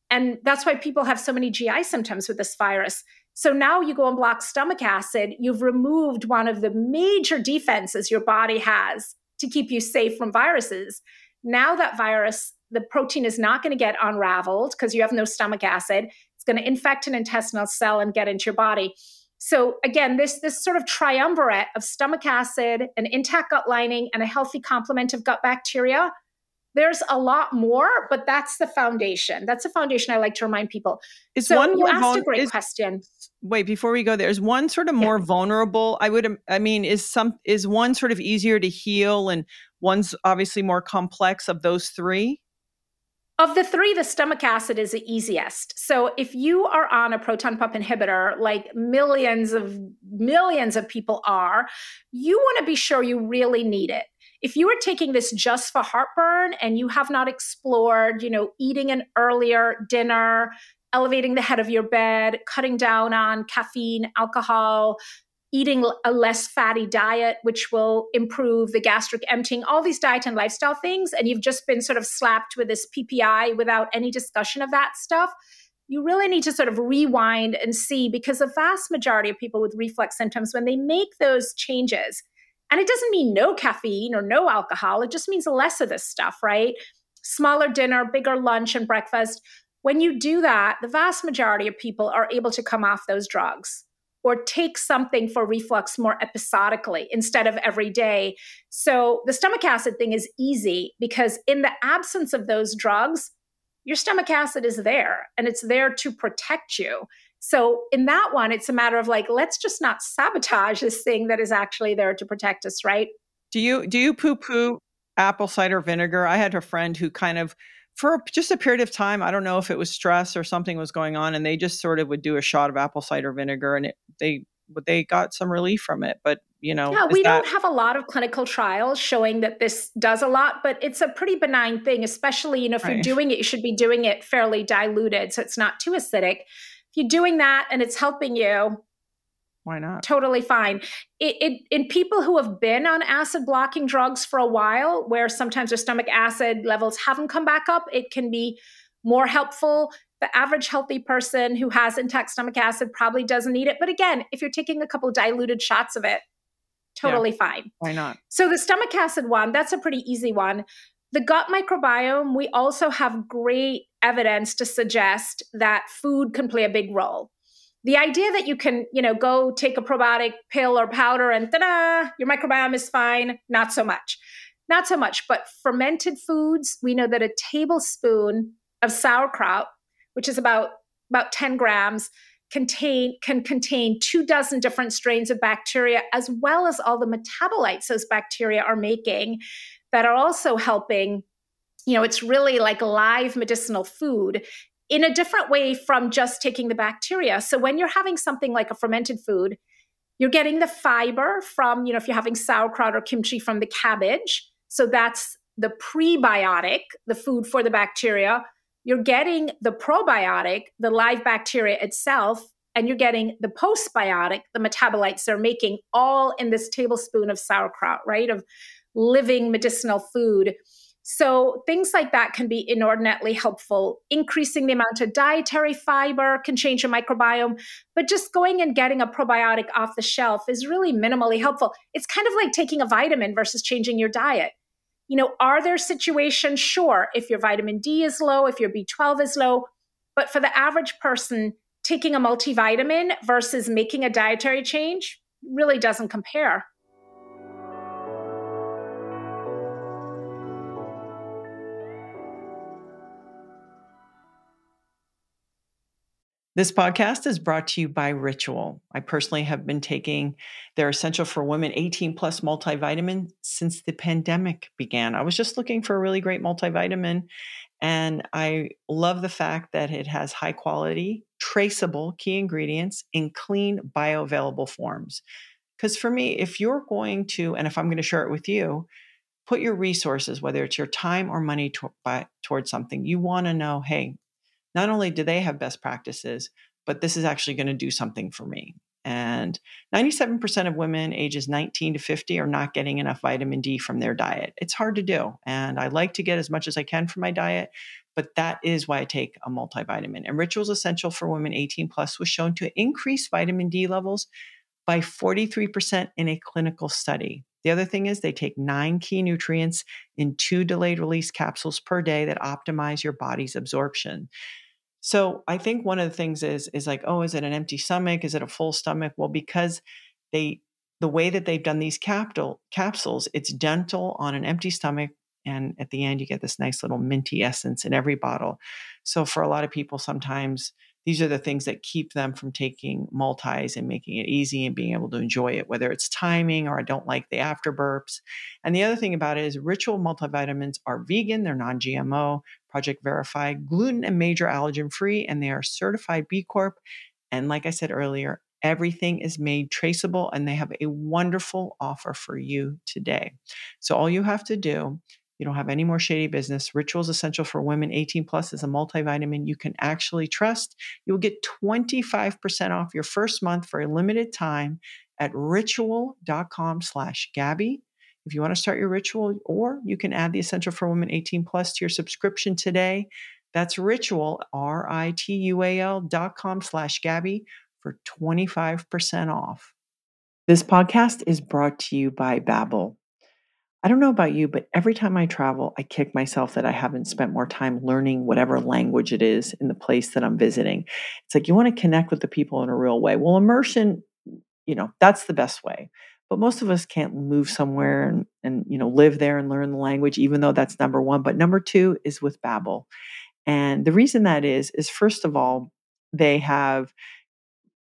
S2: And that's why people have so many GI symptoms with this virus. So now you go and block stomach acid, you've removed one of the major defenses your body has to keep you safe from viruses. Now that virus the protein is not going to get unraveled because you have no stomach acid. It's going to infect an intestinal cell and get into your body. So again, this this sort of triumvirate of stomach acid, an intact gut lining, and a healthy complement of gut bacteria. There's a lot more, but that's the foundation. That's the foundation I like to remind people.
S1: Is
S2: so
S1: one
S2: you asked vul- a great is, question.
S1: Wait, before we go there, is one sort of more yeah. vulnerable? I would, I mean, is some is one sort of easier to heal, and one's obviously more complex of those three?
S2: Of the three, the stomach acid is the easiest. So if you are on a proton pump inhibitor, like millions of millions of people are, you want to be sure you really need it. If you are taking this just for heartburn and you have not explored, you know, eating an earlier dinner, elevating the head of your bed, cutting down on caffeine, alcohol, eating a less fatty diet, which will improve the gastric emptying, all these diet and lifestyle things, and you've just been sort of slapped with this PPI without any discussion of that stuff, you really need to sort of rewind and see because the vast majority of people with reflux symptoms, when they make those changes, and it doesn't mean no caffeine or no alcohol, it just means less of this stuff, right? Smaller dinner, bigger lunch and breakfast. When you do that, the vast majority of people are able to come off those drugs or take something for reflux more episodically instead of every day. So the stomach acid thing is easy because in the absence of those drugs, your stomach acid is there and it's there to protect you. So in that one, it's a matter of like, let's just not sabotage this thing that is actually there to protect us, right?
S1: Do you do you poo poo apple cider vinegar? I had a friend who kind of for just a period of time, I don't know if it was stress or something was going on, and they just sort of would do a shot of apple cider vinegar, and it, they they got some relief from it. But you know,
S2: yeah, we that... don't have a lot of clinical trials showing that this does a lot, but it's a pretty benign thing. Especially, you know, if right. you're doing it, you should be doing it fairly diluted, so it's not too acidic. If you're doing that and it's helping you,
S1: why not?
S2: Totally fine. It, it, in people who have been on acid blocking drugs for a while, where sometimes their stomach acid levels haven't come back up, it can be more helpful. The average healthy person who has intact stomach acid probably doesn't need it. But again, if you're taking a couple diluted shots of it, totally yeah. fine.
S1: Why not?
S2: So the stomach acid one, that's a pretty easy one. The gut microbiome, we also have great evidence to suggest that food can play a big role the idea that you can, you know, go take a probiotic pill or powder and ta-da, your microbiome is fine, not so much. Not so much, but fermented foods, we know that a tablespoon of sauerkraut, which is about about 10 grams, contain can contain two dozen different strains of bacteria as well as all the metabolites those bacteria are making that are also helping. You know it's really like live medicinal food in a different way from just taking the bacteria. So when you're having something like a fermented food, You're getting the fiber from, you know, if you're having sauerkraut or kimchi from the cabbage. So that's the prebiotic, the food for the bacteria. You're getting the probiotic, the live bacteria itself, and you're getting the postbiotic, the metabolites they're making, all in this tablespoon of sauerkraut, right? Of living medicinal food. So things like that can be inordinately helpful. Increasing the amount of dietary fiber can change your microbiome, but just going and getting a probiotic off the shelf is really minimally helpful. It's kind of like taking a vitamin versus changing your diet. You know, are there situations? Sure, if your vitamin D is low, if your B12 is low, but for the average person, taking a multivitamin versus making a dietary change really doesn't compare.
S1: This podcast is brought to you by Ritual. I personally have been taking their Essential for Women 18 plus multivitamin since the pandemic began. I was just looking for a really great multivitamin, and I love the fact that it has high quality, traceable key ingredients in clean, bioavailable forms. Because for me, if you're going to, and if I'm going to share it with you, put your resources, whether it's your time or money, to, by, towards something, you want to know, hey, not only do they have best practices, but this is actually going to do something for me. And 97% of women ages 19 to 50 are not getting enough vitamin D from their diet. It's hard to do. And I like to get as much as I can from my diet, but that is why I take a multivitamin. And Rituals Essential for Women 18 Plus was shown to increase vitamin D levels by 43% in a clinical study. The other thing is they take nine key nutrients in two delayed release capsules per day that optimize your body's absorption. So I think one of the things is is like, oh, is it an empty stomach? Is it a full stomach? Well, because they the way that they've done these capital capsules, it's dental on an empty stomach. And at the end, you get this nice little minty essence in every bottle. So for a lot of people, sometimes these are the things that keep them from taking multis and making it easy and being able to enjoy it, whether it's timing or I don't like the after burps. And the other thing about it is ritual multivitamins are vegan, they're non GMO, project verified, gluten and major allergen free, and they are certified B Corp. And like I said earlier, everything is made traceable and they have a wonderful offer for you today. So all you have to do you don't have any more shady business. Rituals Essential for Women 18 Plus is a multivitamin you can actually trust. You'll get 25% off your first month for a limited time at ritual.com slash Gabby. If you want to start your ritual, or you can add the Essential for Women 18 Plus to your subscription today. That's ritual, R I T U A L dot com slash Gabby for 25% off. This podcast is brought to you by Babbel. I don't know about you, but every time I travel, I kick myself that I haven't spent more time learning whatever language it is in the place that I'm visiting. It's like you want to connect with the people in a real way. Well, immersion, you know, that's the best way. But most of us can't move somewhere and, and you know live there and learn the language, even though that's number one. But number two is with Babbel. And the reason that is, is first of all, they have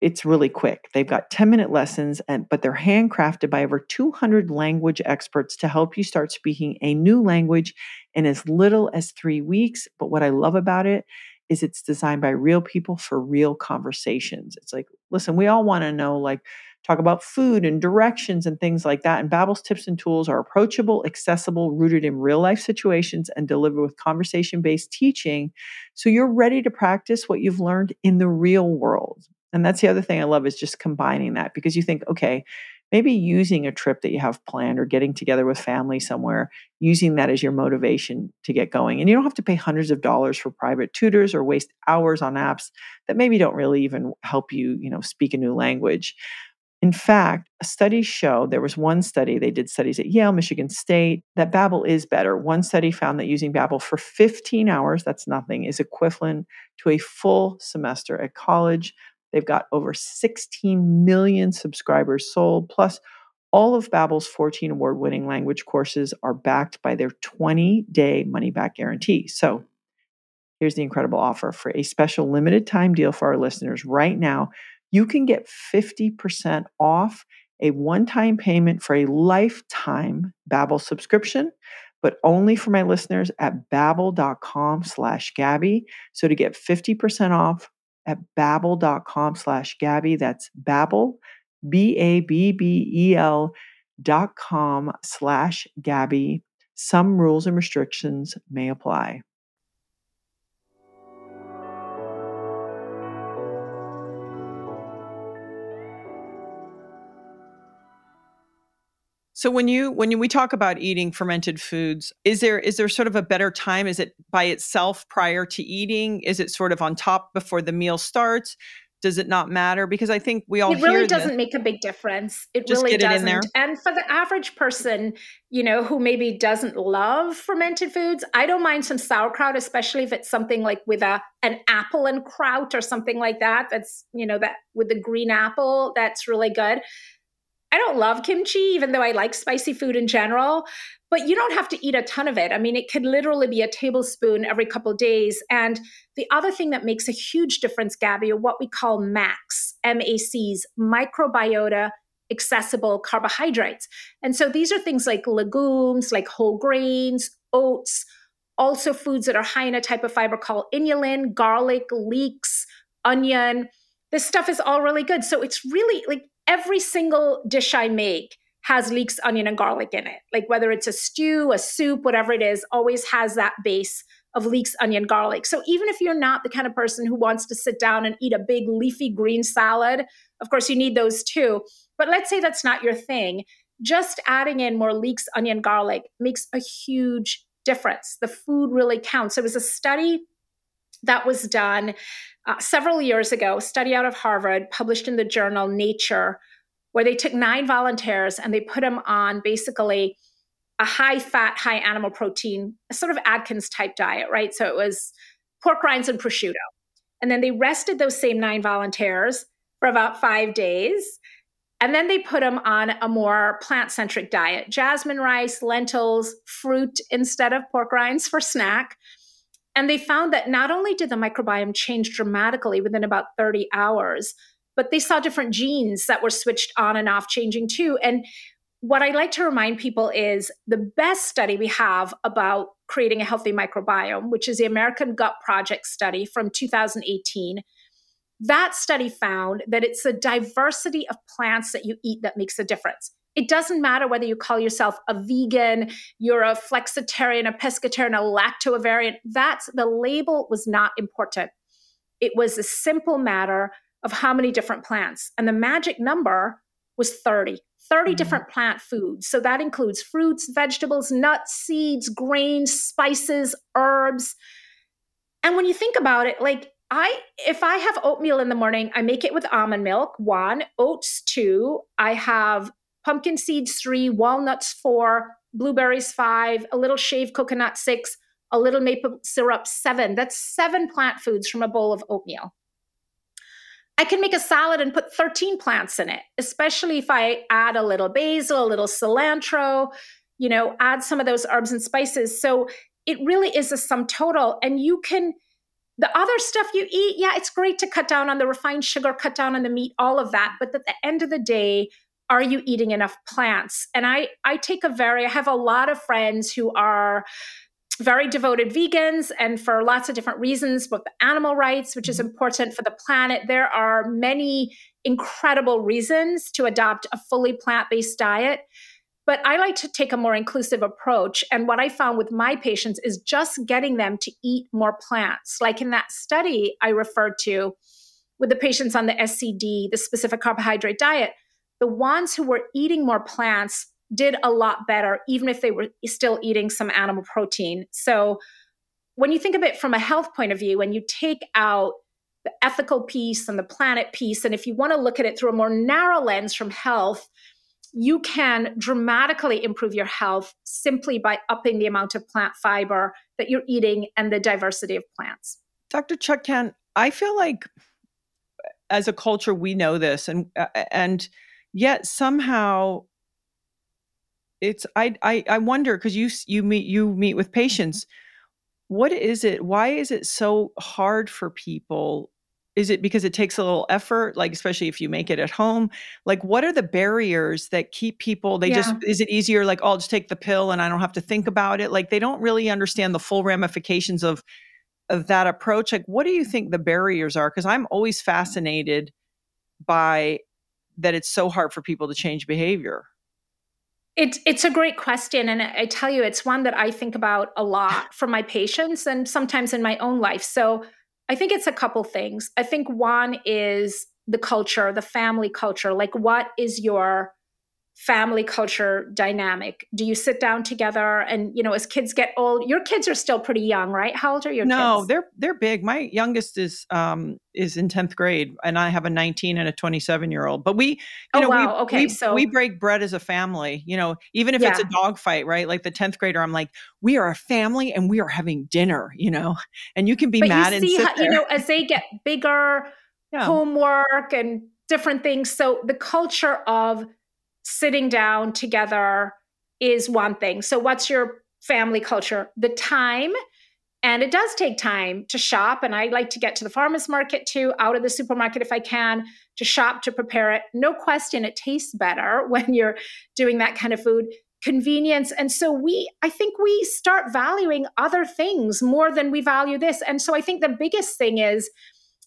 S1: it's really quick. They've got 10 minute lessons, and, but they're handcrafted by over 200 language experts to help you start speaking a new language in as little as three weeks. But what I love about it is it's designed by real people for real conversations. It's like, listen, we all want to know, like, talk about food and directions and things like that. And Babbel's tips and tools are approachable, accessible, rooted in real life situations, and delivered with conversation based teaching. So you're ready to practice what you've learned in the real world. And that's the other thing I love is just combining that because you think, okay, maybe using a trip that you have planned or getting together with family somewhere, using that as your motivation to get going. And you don't have to pay hundreds of dollars for private tutors or waste hours on apps that maybe don't really even help you, you know, speak a new language. In fact, studies show there was one study, they did studies at Yale, Michigan State, that Babbel is better. One study found that using Babbel for 15 hours, that's nothing, is equivalent to a full semester at college. They've got over 16 million subscribers sold. Plus, all of Babbel's 14 award-winning language courses are backed by their 20-day money-back guarantee. So, here's the incredible offer for a special limited time deal for our listeners right now. You can get 50% off a one-time payment for a lifetime Babbel subscription but only for my listeners at babbel.com slash Gabby. So to get 50% off at babbel.com slash Gabby. That's Babbel, B-A-B-B-E-L dot com slash Gabby. Some rules and restrictions may apply. So when you when we talk about eating fermented foods, is there is there sort of a better time? Is it by itself prior to eating? Is it sort of on top before the meal starts? Does it not matter? Because I think we all
S2: it really doesn't make a big difference. It
S1: Just
S2: really
S1: it
S2: doesn't. And for the average person, you know, who maybe doesn't love fermented foods, I don't mind some sauerkraut, especially if it's something like with a an apple and kraut or something like that. That's you know that with the green apple, that's really good. I don't love kimchi, even though I like spicy food in general. But you don't have to eat a ton of it. I mean, it could literally be a tablespoon every couple days. And the other thing that makes a huge difference, Gabby, are what we call MACs, M-A-Cs, microbiota accessible carbohydrates. And so these are things like legumes, like whole grains, oats, also foods that are high in a type of fiber called inulin, garlic, leeks, onion. This stuff is all really good. So it's really like every single dish I make has leeks, onion, and garlic in it. Like whether it's a stew, a soup, whatever it is, always has that base of leeks, onion, garlic. So even if you're not the kind of person who wants to sit down and eat a big leafy green salad, of course you need those too. But let's say that's not your thing. Just adding in more leeks, onion, garlic makes a huge difference. The food really counts. There was a study that was done uh, several years ago, a study out of Harvard published in the journal Nature where they took nine volunteers and they put them on basically a high fat, high animal protein, a sort of Atkins type diet, right? So it was pork rinds and prosciutto. And then they rested those same nine volunteers for about five days. And then they put them on a more plant centric diet jasmine rice, lentils, fruit instead of pork rinds for snack. And they found that not only did the microbiome change dramatically within about 30 hours, but they saw different genes that were switched on and off changing too. And what I like to remind people is the best study we have about creating a healthy microbiome, which is the American Gut Project study from 2018. That study found that it's the diversity of plants that you eat that makes a difference. It doesn't matter whether you call yourself a vegan, you're a flexitarian, a pescatarian, a lacto-variant. That's the label was not important. It was a simple matter of how many different plants. And the magic number was 30. 30 mm-hmm. different plant foods. So that includes fruits, vegetables, nuts, seeds, grains, spices, herbs. And when you think about it, like I if I have oatmeal in the morning, I make it with almond milk, one, oats two, I have pumpkin seeds three, walnuts four, blueberries five, a little shaved coconut six, a little maple syrup seven. That's seven plant foods from a bowl of oatmeal. I can make a salad and put 13 plants in it, especially if I add a little basil, a little cilantro, you know, add some of those herbs and spices. So it really is a sum total. And you can, the other stuff you eat, yeah, it's great to cut down on the refined sugar, cut down on the meat, all of that. But at the end of the day, are you eating enough plants? And I, I take a very, I have a lot of friends who are very devoted vegans and for lots of different reasons, both the animal rights, which is mm-hmm. important for the planet. There are many incredible reasons to adopt a fully plant based diet. But I like to take a more inclusive approach. And what I found with my patients is just getting them to eat more plants. Like in that study I referred to with the patients on the SCD, the specific carbohydrate diet, the ones who were eating more plants did a lot better, even if they were still eating some animal protein. So, when you think of it from a health point of view, and you take out the ethical piece and the planet piece, and if you want to look at it through a more narrow lens from health, you can dramatically improve your health simply by upping the amount of plant fiber that you're eating and the diversity of plants.
S1: Dr. Chutkan, I feel like as a culture we know this and uh, and yet somehow it's I I, I wonder because you you meet you meet with patients. What is it? Why is it so hard for people? Is it because it takes a little effort, like especially if you make it at home? Like, what are the barriers that keep people? They yeah. just is it easier? Like, oh, I'll just take the pill and I don't have to think about it. Like, they don't really understand the full ramifications of of that approach. Like, what do you think the barriers are? Because I'm always fascinated by that it's so hard for people to change behavior?
S2: It's it's a great question, and I tell you, it's one that I think about a lot (laughs) for my patients and sometimes in my own life. So I think it's a couple things. I think one is the culture, the family culture. Like, what is your family culture dynamic? Do you sit down together and you know as kids get old, your kids are still pretty young, right? How old are your
S1: no,
S2: kids?
S1: they're they're big. My youngest is um is in 10th grade and I have a 19 and a 27 year old. But we you
S2: oh,
S1: know
S2: wow.
S1: we,
S2: okay,
S1: we,
S2: so
S1: we break bread as a family, you know, even if
S2: yeah.
S1: it's a dog fight, right? Like the 10th grader, I'm like, we are a family and we are having dinner, you know. (laughs) And you can be
S2: but
S1: mad
S2: you
S1: and
S2: see
S1: sit
S2: how, you know as they get bigger,
S1: yeah.
S2: homework and different things. So the culture of sitting down together is one thing. So what's your family culture? The time and it does take time to shop and I like to get to the farmers market too, out of the supermarket if I can, to shop to prepare it. No question it tastes better (laughs) when you're doing that kind of food convenience and so we i think we start valuing other things more than we value this and so i think the biggest thing is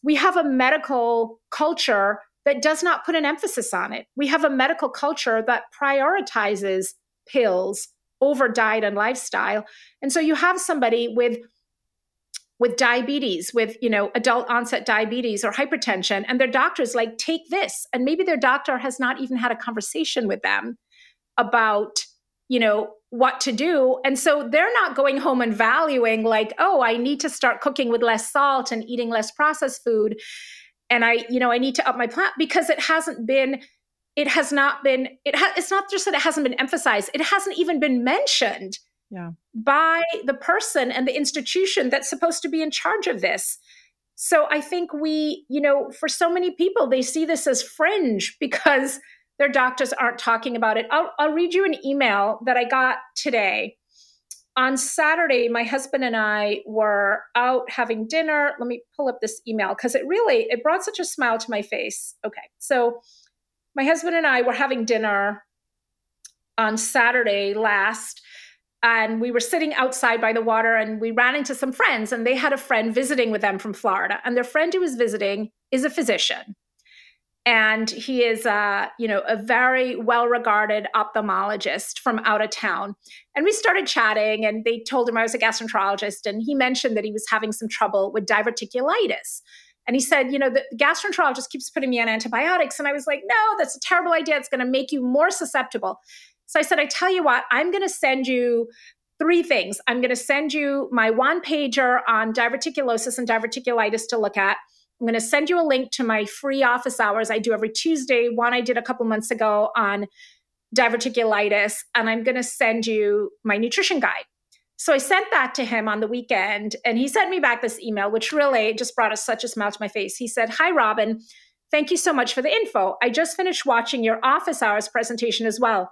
S2: we have a medical culture that does not put an emphasis on it. We have a medical culture that prioritizes pills over diet and lifestyle. And so you have somebody with with diabetes with you know adult onset diabetes or hypertension and their doctor's like take this and maybe their doctor has not even had a conversation with them about you know what to do and so they're not going home and valuing like oh i need to start cooking with less salt and eating less processed food and i you know i need to up my plant because it hasn't been it has not been it ha- it's not just that it hasn't been emphasized it hasn't even been mentioned
S1: yeah.
S2: by the person and the institution that's supposed to be in charge of this. So i think we you know for so many people they see this as fringe because their doctors aren't talking about it. I'll, I'll read you an email that i got today on Saturday, my husband and I were out having dinner. Let me pull up this email because it really it brought such a smile to my face. Okay. So my husband and I were having dinner on Saturday last and we were sitting outside by the water and we ran into some friends and they had a friend visiting with them from Florida and their friend who was visiting is a physician and he is uh, you know a very well regarded ophthalmologist from out of town. And we started chatting and they told him i was a gastroenterologist and he mentioned that he was having some trouble with diverticulitis. And he said you know the gastroenterologist keeps putting me on antibiotics and i was like no that's a terrible idea. It's going to make you more susceptible. So i said i tell you what i'm going to send you three things. I'm going to send you my one pager on diverticulosis and diverticulitis to look at I'm going to send you a link to my free office hours I do every Tuesday. One I did a couple months ago on diverticulitis, and I'm going to send you my nutrition guide. So I sent that to him on the weekend, and he sent me back this email, which really just brought such a smile to my face. He said, Hi, Robynne. Thank you so much for the info. I just finished watching your office hours presentation as well.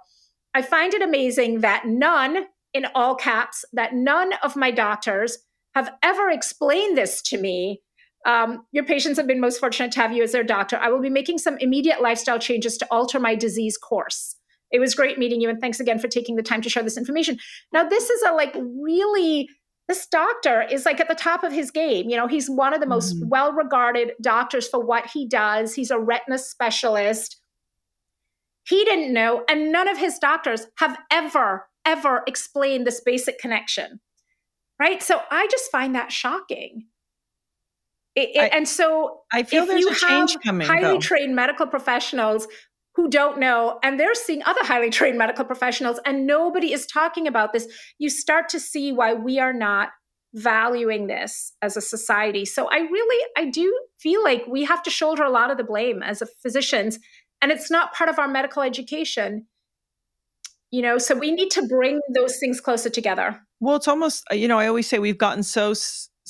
S2: I find it amazing that none, in all caps, that none of my doctors have ever explained this to me um, your patients have been most fortunate to have you as their doctor. I will be making some immediate lifestyle changes to alter my disease course. It was great meeting you, and thanks again for taking the time to share this information. Now, this is a like really, this doctor is like at the top of his game. You know, he's one of the most
S1: Mhm.
S2: well regarded doctors for what he does. He's a retina specialist. He didn't know, and none of his doctors have ever, ever explained this basic connection. Right. So I just find that shocking. It- it-
S1: I-
S2: and so
S1: I feel
S2: if
S1: there's
S2: you
S1: a change
S2: have
S1: coming.
S2: highly
S1: though.
S2: trained medical professionals who don't know and they're seeing other highly trained medical professionals and nobody is talking about this you start to see why we are not valuing this as a society so i really i do feel like we have to shoulder a lot of the blame as a physicians and it's not part of our medical education you know so we need to bring those things closer together
S1: Well, it's almost you know I always say we've gotten so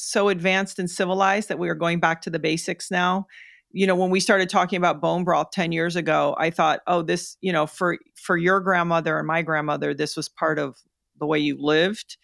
S1: so advanced and civilized that we are going back to the basics now. You know, when we started talking about bone broth 10 years ago, I thought, "Oh, this, you know, for for your grandmother and my grandmother, this was part of the way you lived."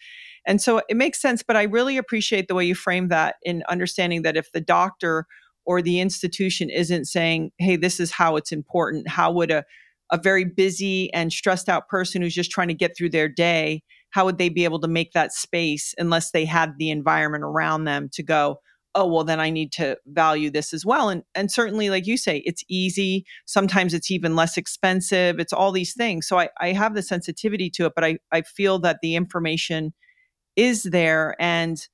S1: And so it makes sense, but I really appreciate the way you frame that in understanding that if the doctor or the institution isn't saying, "Hey, this is how it's important," how would a a very busy and stressed out person who's just trying to get through their day how would they be able to make that space unless they had the environment around them to go oh well then i need to value this as well. And and certainly like you say it's easy. Sometimes it's even less expensive. It's all these things. So i i have the sensitivity to it but i i feel that the information is there and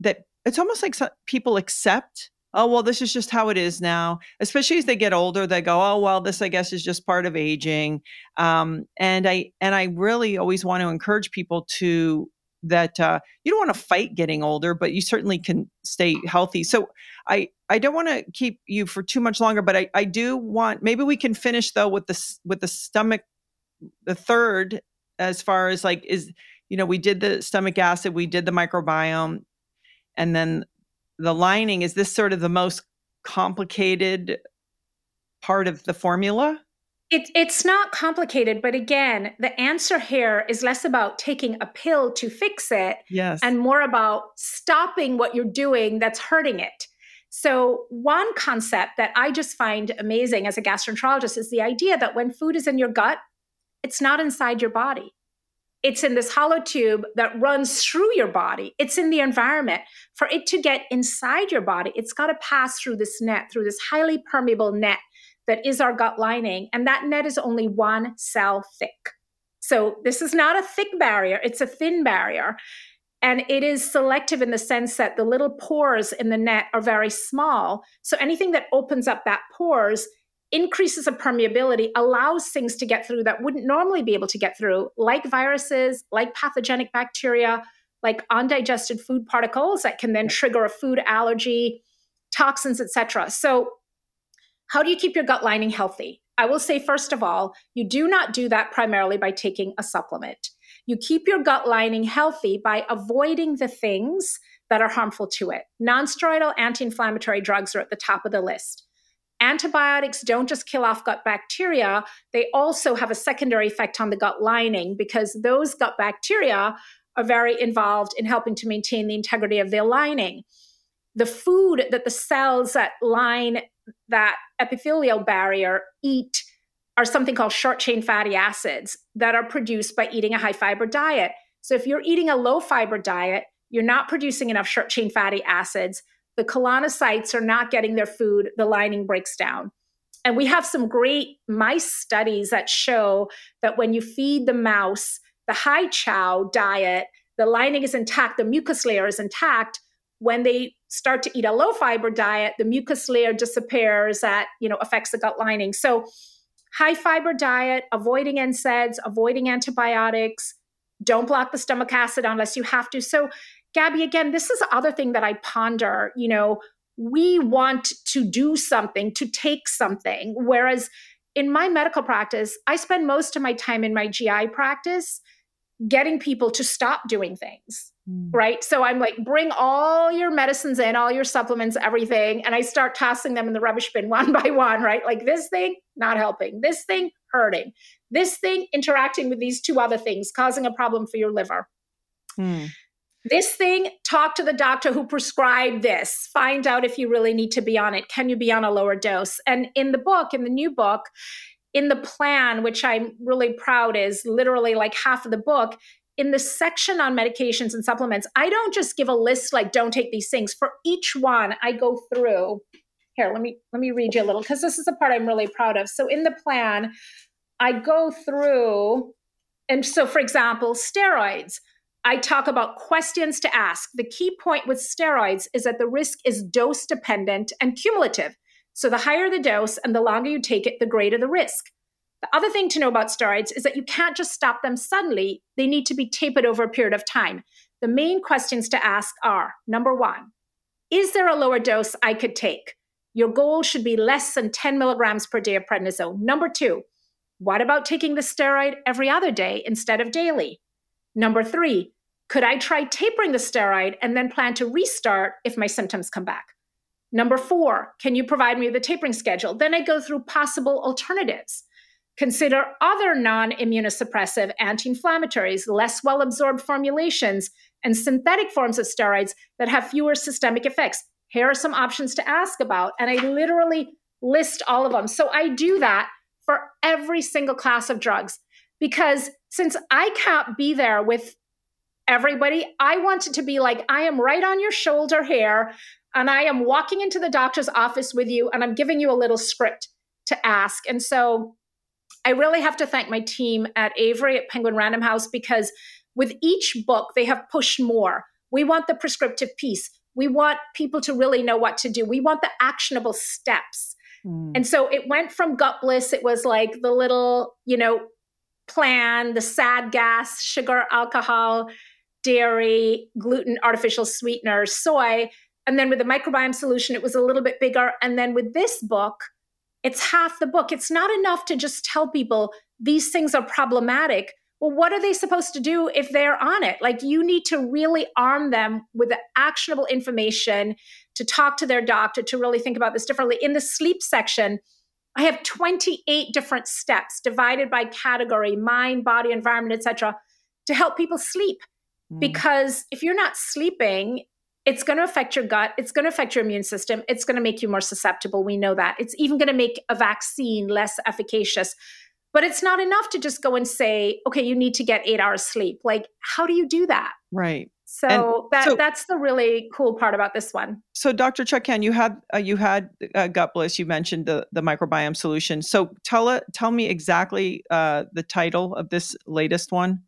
S1: that it's almost like people accept oh well this is just how it is now especially as they get older they go oh well this i guess is just part of aging um, and i and i really always want to encourage people to that uh, you don't want to fight getting older but you certainly can stay healthy so i i don't want to keep you for too much longer but i i do want maybe we can finish though with the with the stomach the third as far as like is you know we did the stomach acid we did the microbiome and then the lining is this sort of the most complicated part of the formula?
S2: It, it's not complicated, but again, the answer here is less about taking a pill to fix it
S1: yes.
S2: and more about stopping what you're doing that's hurting it. So, one concept that I just find amazing as a gastroenterologist is the idea that when food is in your gut, it's not inside your body it's in this hollow tube that runs through your body. It's in the environment. For it to get inside your body, it's got to pass through this net, through this highly permeable net that is our gut lining. And that net is only one cell thick. So this is not a thick barrier, it's a thin barrier. And it is selective in the sense that the little pores in the net are very small. So anything that opens up that pores increases of permeability allows things to get through that wouldn't normally be able to get through, like viruses, like pathogenic bacteria, like undigested food particles that can then trigger a food allergy, toxins, etc. So, how do you keep your gut lining healthy? I will say, first of all, you do not do that primarily by taking a supplement. You keep your gut lining healthy by avoiding the things that are harmful to it. Nonsteroidal anti inflammatory drugs are at the top of the list antibiotics don't just kill off gut bacteria, they also have a secondary effect on the gut lining because those gut bacteria are very involved in helping to maintain the integrity of the lining. The food that the cells that line that epithelial barrier eat are something called short chain fatty acids that are produced by eating a high fiber diet. So if you're eating a low fiber diet, you're not producing enough short chain fatty acids the colonocytes are not getting their food, the lining breaks down. And we have some great mice studies that show that when you feed the mouse the high chow diet, the lining is intact, the mucus layer is intact. When they start to eat a low fiber diet, the mucus layer disappears, that you know affects the gut lining. So high fiber diet, avoiding NSAIDs, avoiding antibiotics, don't block the stomach acid unless you have to. So Gabby, again, this is the other thing that I ponder. You know, we want to do something, to take something. Whereas in my medical practice, I spend most of my time in my GI practice getting people to stop doing things. Mm. Right. So I'm like, bring all your medicines in, all your supplements, everything. And I start tossing them in the rubbish bin (laughs) one by one, right? Like this thing, not helping. This thing, hurting. This thing, interacting with these two other things, causing a problem for your liver. Mm this thing, talk to the doctor who prescribed this. Find out if you really need to be on it. Can you be on a lower dose? And in the book, in the new book, in the plan, which I'm really proud is literally like half of the book, in the section on medications and supplements, I don't just give a list like don't take these things. For each one, I go through. Here, let me let me read you a little because this is the part I'm really proud of. So in the plan, I go through and so for example, steroids. I talk about questions to ask. The key point with steroids is that the risk is dose dependent and cumulative. So the higher the dose and the longer you take it, the greater the risk. The other thing to know about steroids is that you can't just stop them suddenly, they need to be tapered over a period of time. The main questions to ask are number one, is there a lower dose I could take? Your goal should be less than 10 milligrams per day of prednisone. Number two, what about taking the steroid every other day instead of daily? Number three, could I try tapering the steroid and then plan to restart if my symptoms come back? Number four, can you provide me with a tapering schedule? Then I go through possible alternatives. Consider other non immunosuppressive anti inflammatories, less well absorbed formulations, and synthetic forms of steroids that have fewer systemic effects. Here are some options to ask about. And I literally list all of them. So I do that for every single class of drugs because since I can't be there with everybody, I wanted to be like, I am right on your shoulder here. and I am walking into the doctor's office with you and I'm giving you a little script to ask. And so I really have to thank my team at Avery at Penguin Random House because with each book, they have pushed more. We want the prescriptive piece. We want people to really know what to do. We want the actionable steps. Mm. And so it went from Gutbliss, it was like the little, you know, plan, the sad gas, sugar, alcohol, dairy, gluten, artificial sweeteners, soy. And then with the microbiome solution, it was a little bit bigger. And then with this book, it's half the book. It's not enough to just tell people these things are problematic. Well, what are they supposed to do if they're on it? Like, you need to really arm them with the actionable information to talk to their doctor, to really think about this differently. In the sleep section, I have 28 different steps divided by category, mind, body, environment, etc., to help people sleep. Mm. Because if you're not sleeping, it's going to affect your gut. It's going to affect your immune system. It's going to make you more susceptible. We know that. It's even going to make a vaccine less efficacious. But it's not enough to just go and say, okay, you need to get eight hours sleep. Like, how do you do that?
S1: Right.
S2: So that so, that's the really cool part about this one.
S1: So, Dr. Chutkan, you had uh, you had uh, Gutbliss. You mentioned the the microbiome solution. So, tell it tell me exactly uh, the title of this latest one.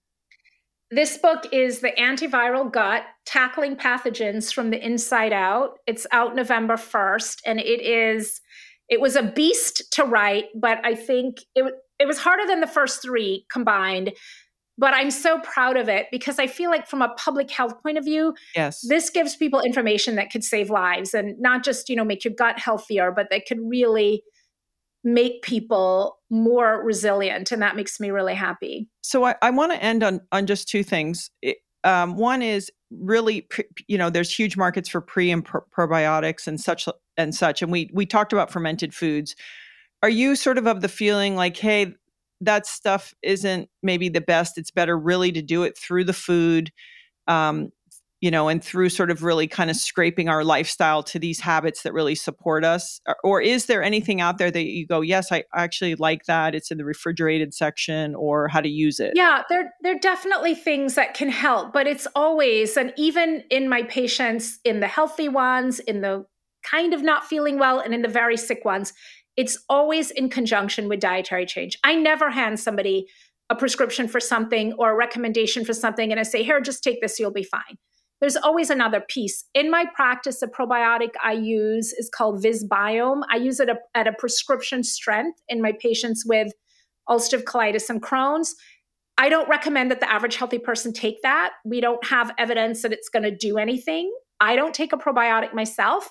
S2: This book is The Antiviral Gut Tackling Pathogens from the Inside Out. It's out November 1st, and it is, it was a beast to write, but I think it, it was harder than the first three combined. But I'm so proud of it because I feel like, from a public health point of view,
S1: yes,
S2: this gives people information that could save lives and not just you know make your gut healthier, but that could really make people more resilient and that makes me really happy.
S1: So i, I want to end on on just two things. It, um, one is really pre, you know there's huge markets for pre and pro- probiotics and such and such and we we talked about fermented foods. Are you sort of of the feeling like hey that stuff isn't maybe the best it's better really to do it through the food um, you know, and through sort of really kind of scraping our lifestyle to these habits that really support us? Or, or, is there anything out there that you go, yes, I actually like that. It's in the refrigerated section, or how to use it?
S2: Yeah, there there are definitely things that can help, but it's always, and even in my patients, in the healthy ones, in the kind of not feeling well, and in the very sick ones, it's always in conjunction with dietary change. I never hand somebody a prescription for something or a recommendation for something and I say, here, just take this, you'll be fine there's always another piece. In my practice, the probiotic I use is called Visbiome. I use it at a prescription strength in my patients with ulcerative colitis and Crohn's. I don't recommend that the average healthy person take that. We don't have evidence that it's going to do anything. I don't take a probiotic myself.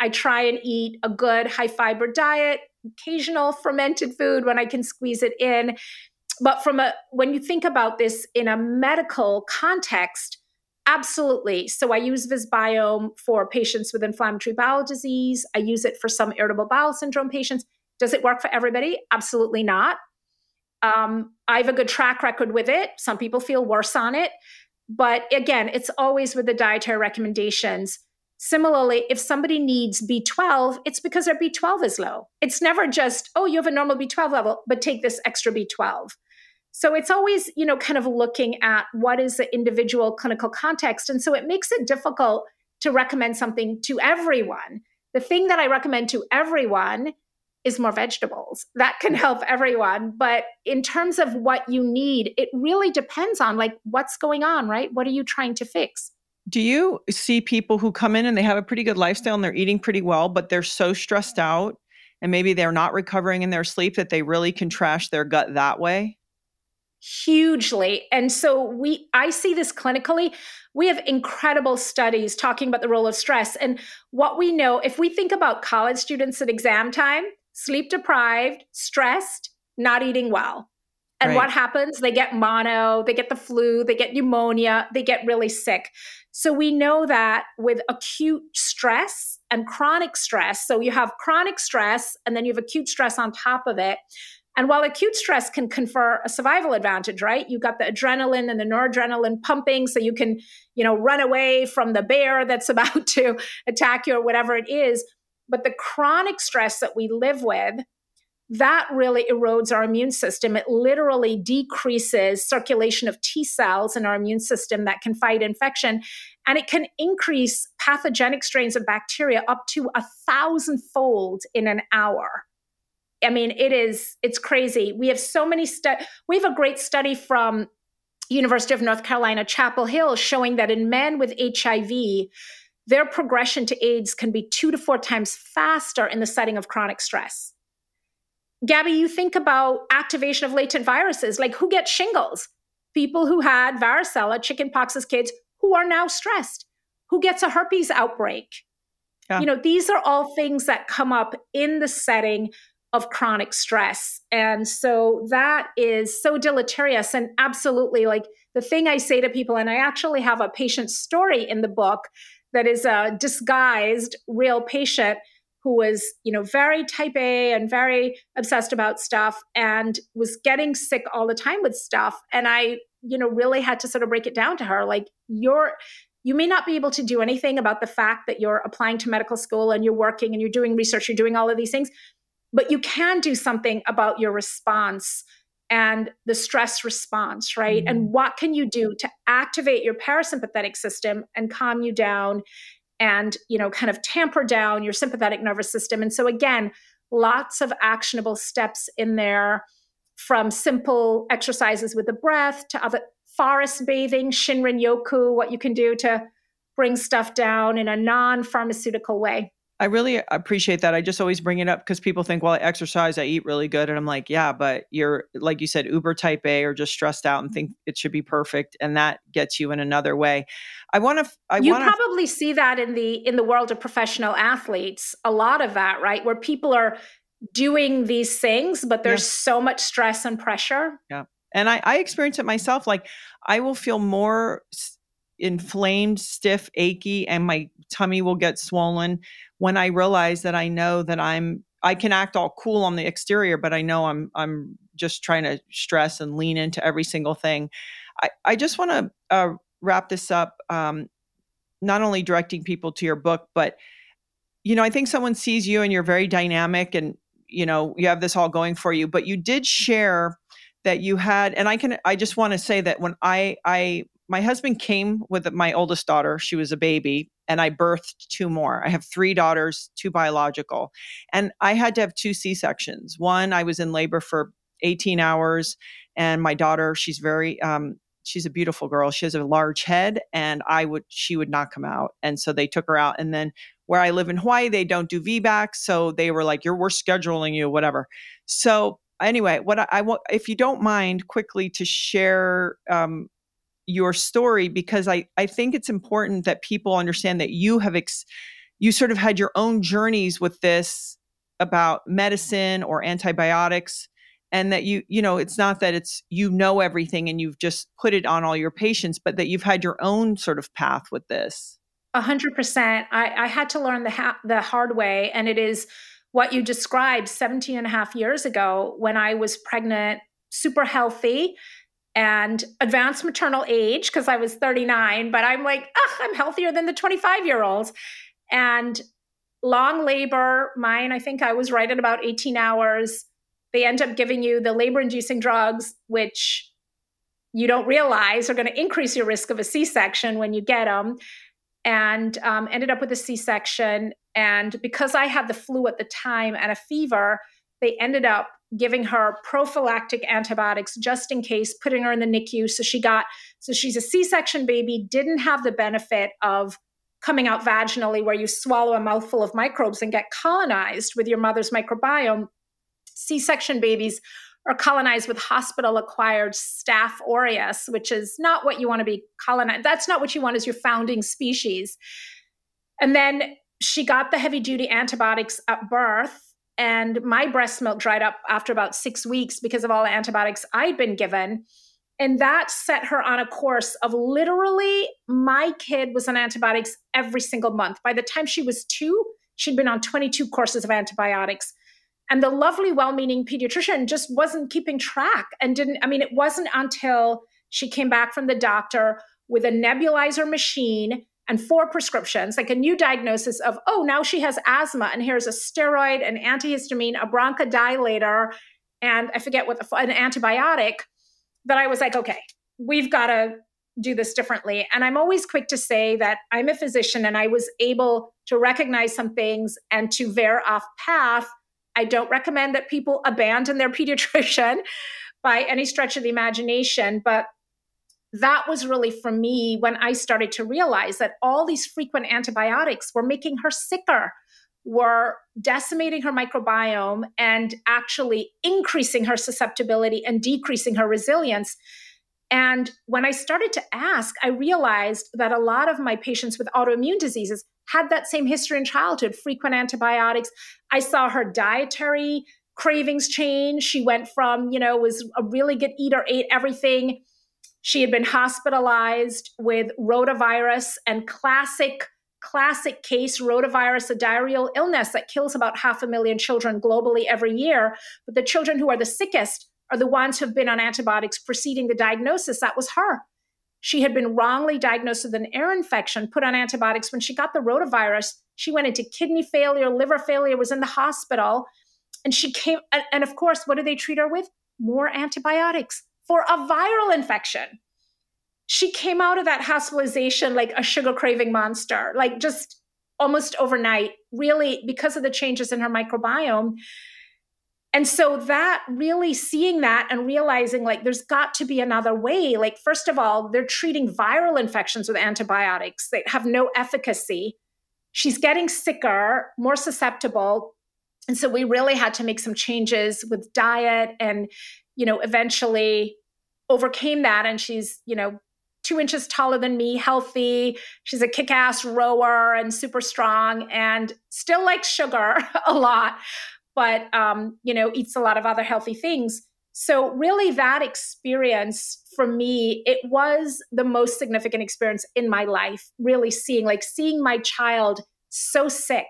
S2: I try and eat a good high fiber diet, occasional fermented food when I can squeeze it in. But from a when you think about this in a medical context, Absolutely. So I use Visbiome for patients with inflammatory bowel disease. I use it for some irritable bowel syndrome patients. Does it work for everybody? Absolutely not. Um, I have a good track record with it. Some people feel worse on it. But again, it's always with the dietary recommendations. Similarly, if somebody needs B12, it's because their B12 is low. It's never just, oh, you have a normal B12 level, but take this extra B12. So it's always, you know, kind of looking at what is the individual clinical context. And so it makes it difficult to recommend something to everyone. The thing that I recommend to everyone is more vegetables. That can mm. help everyone. But in terms of what you need, it really depends on like what's going on, right? What are you trying to fix?
S1: Do you see people who come in and they have a pretty good lifestyle and they're eating pretty well, but they're so stressed out and maybe they're not recovering in their sleep that they really can trash their gut that way?
S2: hugely. And so we i see this clinically. We have incredible studies talking about the role of stress. And what we know if we think about college students at exam time sleep deprived stressed not eating well. And right. what happens? They get mono they get the flu they get pneumonia they get really sick so we know that with acute stress and chronic stress so you have chronic stress and then you have acute stress on top of it and while acute stress can confer a survival advantage, right? You've got the adrenaline and the noradrenaline pumping so you can, you know, run away from the bear that's (laughs) about to attack you or whatever it is. But the chronic stress that we live with that really erodes our immune system. It literally decreases circulation of T cells in our immune system that can fight infection. And it can increase pathogenic strains of bacteria up to a thousandfold in an hour. I mean, it is, it's crazy. We have so many stu- we have a great study from University of North Carolina, Chapel Hill, showing that in men with HIV, their progression to AIDS can be two to four times faster in the setting of chronic stress. Gabby, you think about activation of latent viruses, like who gets shingles? People who had varicella, chickenpox as kids, who are now stressed. Who gets a herpes outbreak? Yeah. You know, these are all things that come up in the setting of chronic stress. And so that is so deleterious. And absolutely, like the thing I say to people, and I actually have a patient story in the book that is a disguised real patient who was, you know, very type A and very obsessed about stuff and was getting sick all the time with stuff. And I, you know, really had to sort of break it down to her like, you're, you may not be able to do anything about the fact that you're applying to medical school and you're working and you're doing research, you're doing all of these things, but you can do something about your response and the stress response, right? Mm-hmm. And what can you do to activate your parasympathetic system and calm you down and you know kind of tamper down your sympathetic nervous system. And so again lots of actionable steps in there from simple exercises with the breath to other forest bathing shinrin yoku what you can do to bring stuff down in a non-pharmaceutical way
S1: I really appreciate that. I just always bring it up because people think, well, I exercise, I eat really good. And I'm like, yeah, but you're, like you said, uber type A or just stressed out and think it should be perfect. And that gets you in another way. I want to, I
S2: you
S1: wanna,
S2: probably see that in the, in the world of professional athletes, a lot of that, right? Where people are doing these things, but there's yeah. so much stress and pressure.
S1: Yeah. And I, I experience it myself. Like I will feel more inflamed, stiff, achy, and my tummy will get swollen when I realize that I know that I'm I can act all cool on the exterior, but I know I'm I'm just trying to stress and lean into every single thing. I, I just want to uh, wrap this up, um, not only directing people to your book, but you know, I think someone sees you and you're very dynamic and you know you have this all going for you, but you did share that you had, and I can I just want to say that when I I my husband came with my oldest daughter. She was a baby, and I birthed two more. I have three daughters, two biological. And I had to have two C sections. One, I was in labor for 18 hours, and my daughter, she's very, um, she's a beautiful girl. She has a large head, and I would, she would not come out. And so they took her out. And then where I live in Hawaii, they don't do VBAC. So they were like, you're, we're scheduling you, whatever. So anyway, what I, I want, if you don't mind, quickly to share um, your story because I, I think it's important that people understand that you have ex- you sort of had your own journeys with this about medicine or antibiotics and that you you know it's not that it's you know everything and you've just put it on all your patients but that you've had your own sort of path with this.
S2: A hundred percent. I had to learn the ha- the hard way and it is what you described 17 and a half years ago when i was pregnant super healthy and advanced maternal age because I was 39, but I'm like, I'm healthier than the 25 year olds. And long labor, mine, I think I was right at about 18 hours. They end up giving you the labor inducing drugs, which you don't realize are going to increase your risk of a C section when you get them. And um, ended up with a C section. And because I had the flu at the time and a fever, they ended up giving her prophylactic antibiotics just in case, putting her in the NICU. So she got, so she's a C section baby, didn't have the benefit of coming out vaginally where you swallow a mouthful of microbes and get colonized with your mother's microbiome. C section babies are colonized with hospital acquired staph aureus, which is not what you want to be colonized. That's not what you want as your founding species. And then she got the heavy duty antibiotics at birth and my breast milk dried up after about six weeks because of all the antibiotics I'd been given. And that set her on a course of literally, my kid was on antibiotics every single month. By the time she was two, she'd been on 22 courses of antibiotics. And the lovely, well meaning pediatrician just wasn't keeping track and didn't, I mean, it wasn't until she came back from the doctor with a nebulizer machine and four prescriptions, like a new diagnosis of, oh, now she has asthma, and here's a steroid, an antihistamine, a bronchodilator, and I forget what the, an antibiotic, that I was like, okay, we've got to do this differently. And I'm always quick to say that I'm a physician and I was able to recognize some things and to veer off path. I don't recommend that people abandon their (laughs) pediatrician by any stretch of the imagination, but that was really for me when I started to realize that all these frequent antibiotics were making her sicker, were decimating her microbiome, and actually increasing her susceptibility and decreasing her resilience. And when I started to ask, I realized that a lot of my patients with autoimmune diseases had that same history in childhood, frequent antibiotics. I saw her dietary cravings change. She went from, you know, was a really good eater, ate everything. She had been hospitalized with rotavirus and classic, classic case rotavirus, a diarrheal illness that kills about half a million children globally every year. But the children who are the sickest are the ones who've been on antibiotics preceding the diagnosis. That was her. She had been wrongly diagnosed with an ear infection, put on antibiotics. When she got the rotavirus, she went into kidney failure, liver failure, was in the hospital. And she came, and, and of course, what do they treat her with? More antibiotics for a viral infection. She came out of that hospitalization like a sugar craving monster, like just almost overnight, really because of the changes in her microbiome. And so that really seeing that and realizing like there's got to be another way. Like, first of all, they're treating viral infections with antibiotics that have no efficacy. She's getting sicker, more susceptible. And so we really had to make some changes with diet and, you know, eventually overcame that. And she's, you know, two inches taller than me, healthy. She's a kick ass rower and super strong and still likes sugar (laughs) a lot but um, you know eats a lot of other healthy things so really that experience for me it was the most significant experience in my life really seeing like seeing my child so sick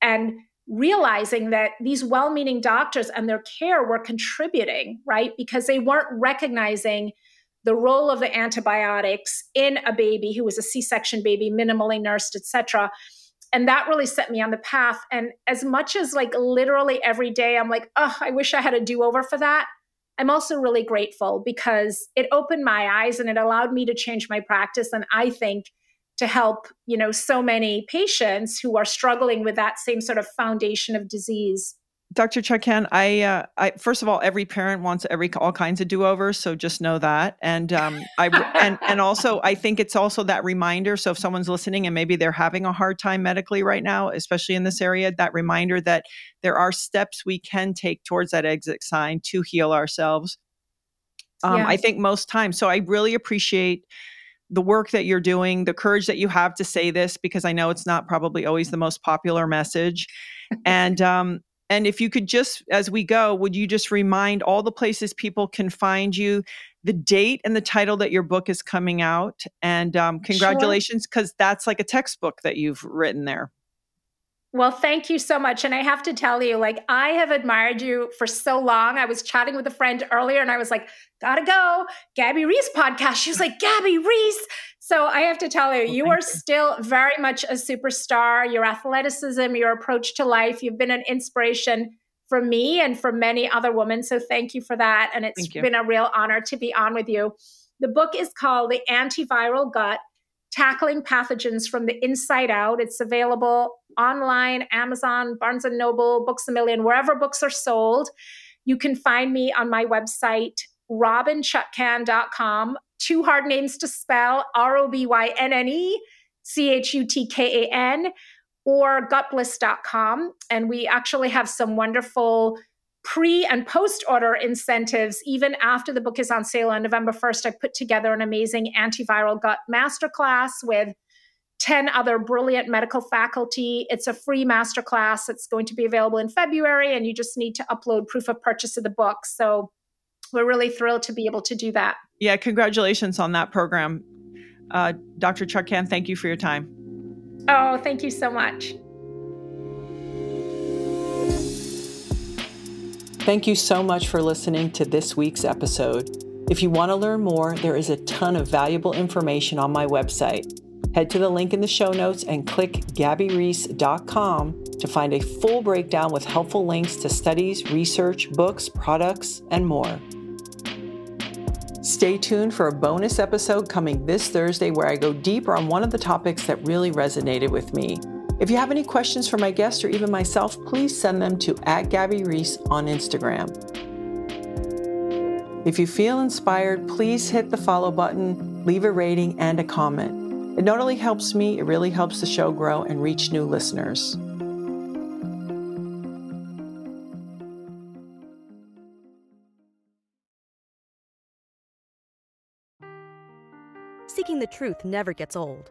S2: and realizing that these well-meaning doctors and their care were contributing right? Because they weren't recognizing the role of the antibiotics in a baby who was a c-section baby minimally nursed etc and that really set me on the path. And as much as like literally every day i'm like oh i wish i had a do-over for that i'm also really grateful because it opened my eyes and it allowed me to change my practice. And i think to help you know so many patients who are struggling with that same sort of foundation of disease
S1: Dr. Chutkan, I, uh, I first of all, every parent wants every all kinds of do overs, so just know that. And um, I and and also, I think it's also that reminder. So if someone's listening and maybe they're having a hard time medically right now, especially in this area, that reminder that there are steps we can take towards that exit sign to heal ourselves. Um, yeah. I think most times. So I really appreciate the work that you're doing, the courage that you have to say this, because I know it's not probably always the most popular message. and um, and if you could just, as we go, would you just remind all the places people can find you, the date and the title that your book is coming out? And um, congratulations, because sure. that's like a textbook that you've written there.
S2: Well, thank you so much. And I have to tell you, like, I have admired you for so long. I was chatting with a friend earlier and I was like, gotta go. Gabby Reece podcast. She was like, Gabby Reece. So I have to tell you, well, you are you. still very much a superstar. Your athleticism, your approach to life, you've been an inspiration for me and for many other women. So thank you for that. And it's been a real honor to be on with you. The book is called The Antiviral Gut Tackling Pathogens from the Inside Out. It's available online, Amazon, Barnes and Noble, Books a Million, wherever books are sold. You can find me on my website, robynnechutkan.com. Two hard names to spell R O B Y N N E C H U T K A N, or gutbliss.com. And we actually have some wonderful pre and post order incentives. Even after the book is on sale on November 1st, I put together an amazing antiviral gut masterclass with 10 other brilliant medical faculty. It's a free masterclass. It's going to be available in February, and you just need to upload proof of purchase of the book. So we're really thrilled to be able to do that.
S1: Yeah, congratulations on that program. Uh, Dr. Chutkan, thank you for your time.
S2: Oh, thank you so much.
S1: Thank you so much for listening to this week's episode. If you want to learn more, there is a ton of valuable information on my website Head to the link in the show notes and click gabbyreece.com to find a full breakdown with helpful links to studies, research, books, products, and more. Stay tuned for a bonus episode coming this Thursday where I go deeper on one of the topics that really resonated with me. If you have any questions for my guests or even myself, please send them to at Gabby Reece on Instagram. If you feel inspired, please hit the follow button, leave a rating, and a comment. It not only helps me, it really helps the show grow and reach new listeners.
S3: Seeking the truth never gets old.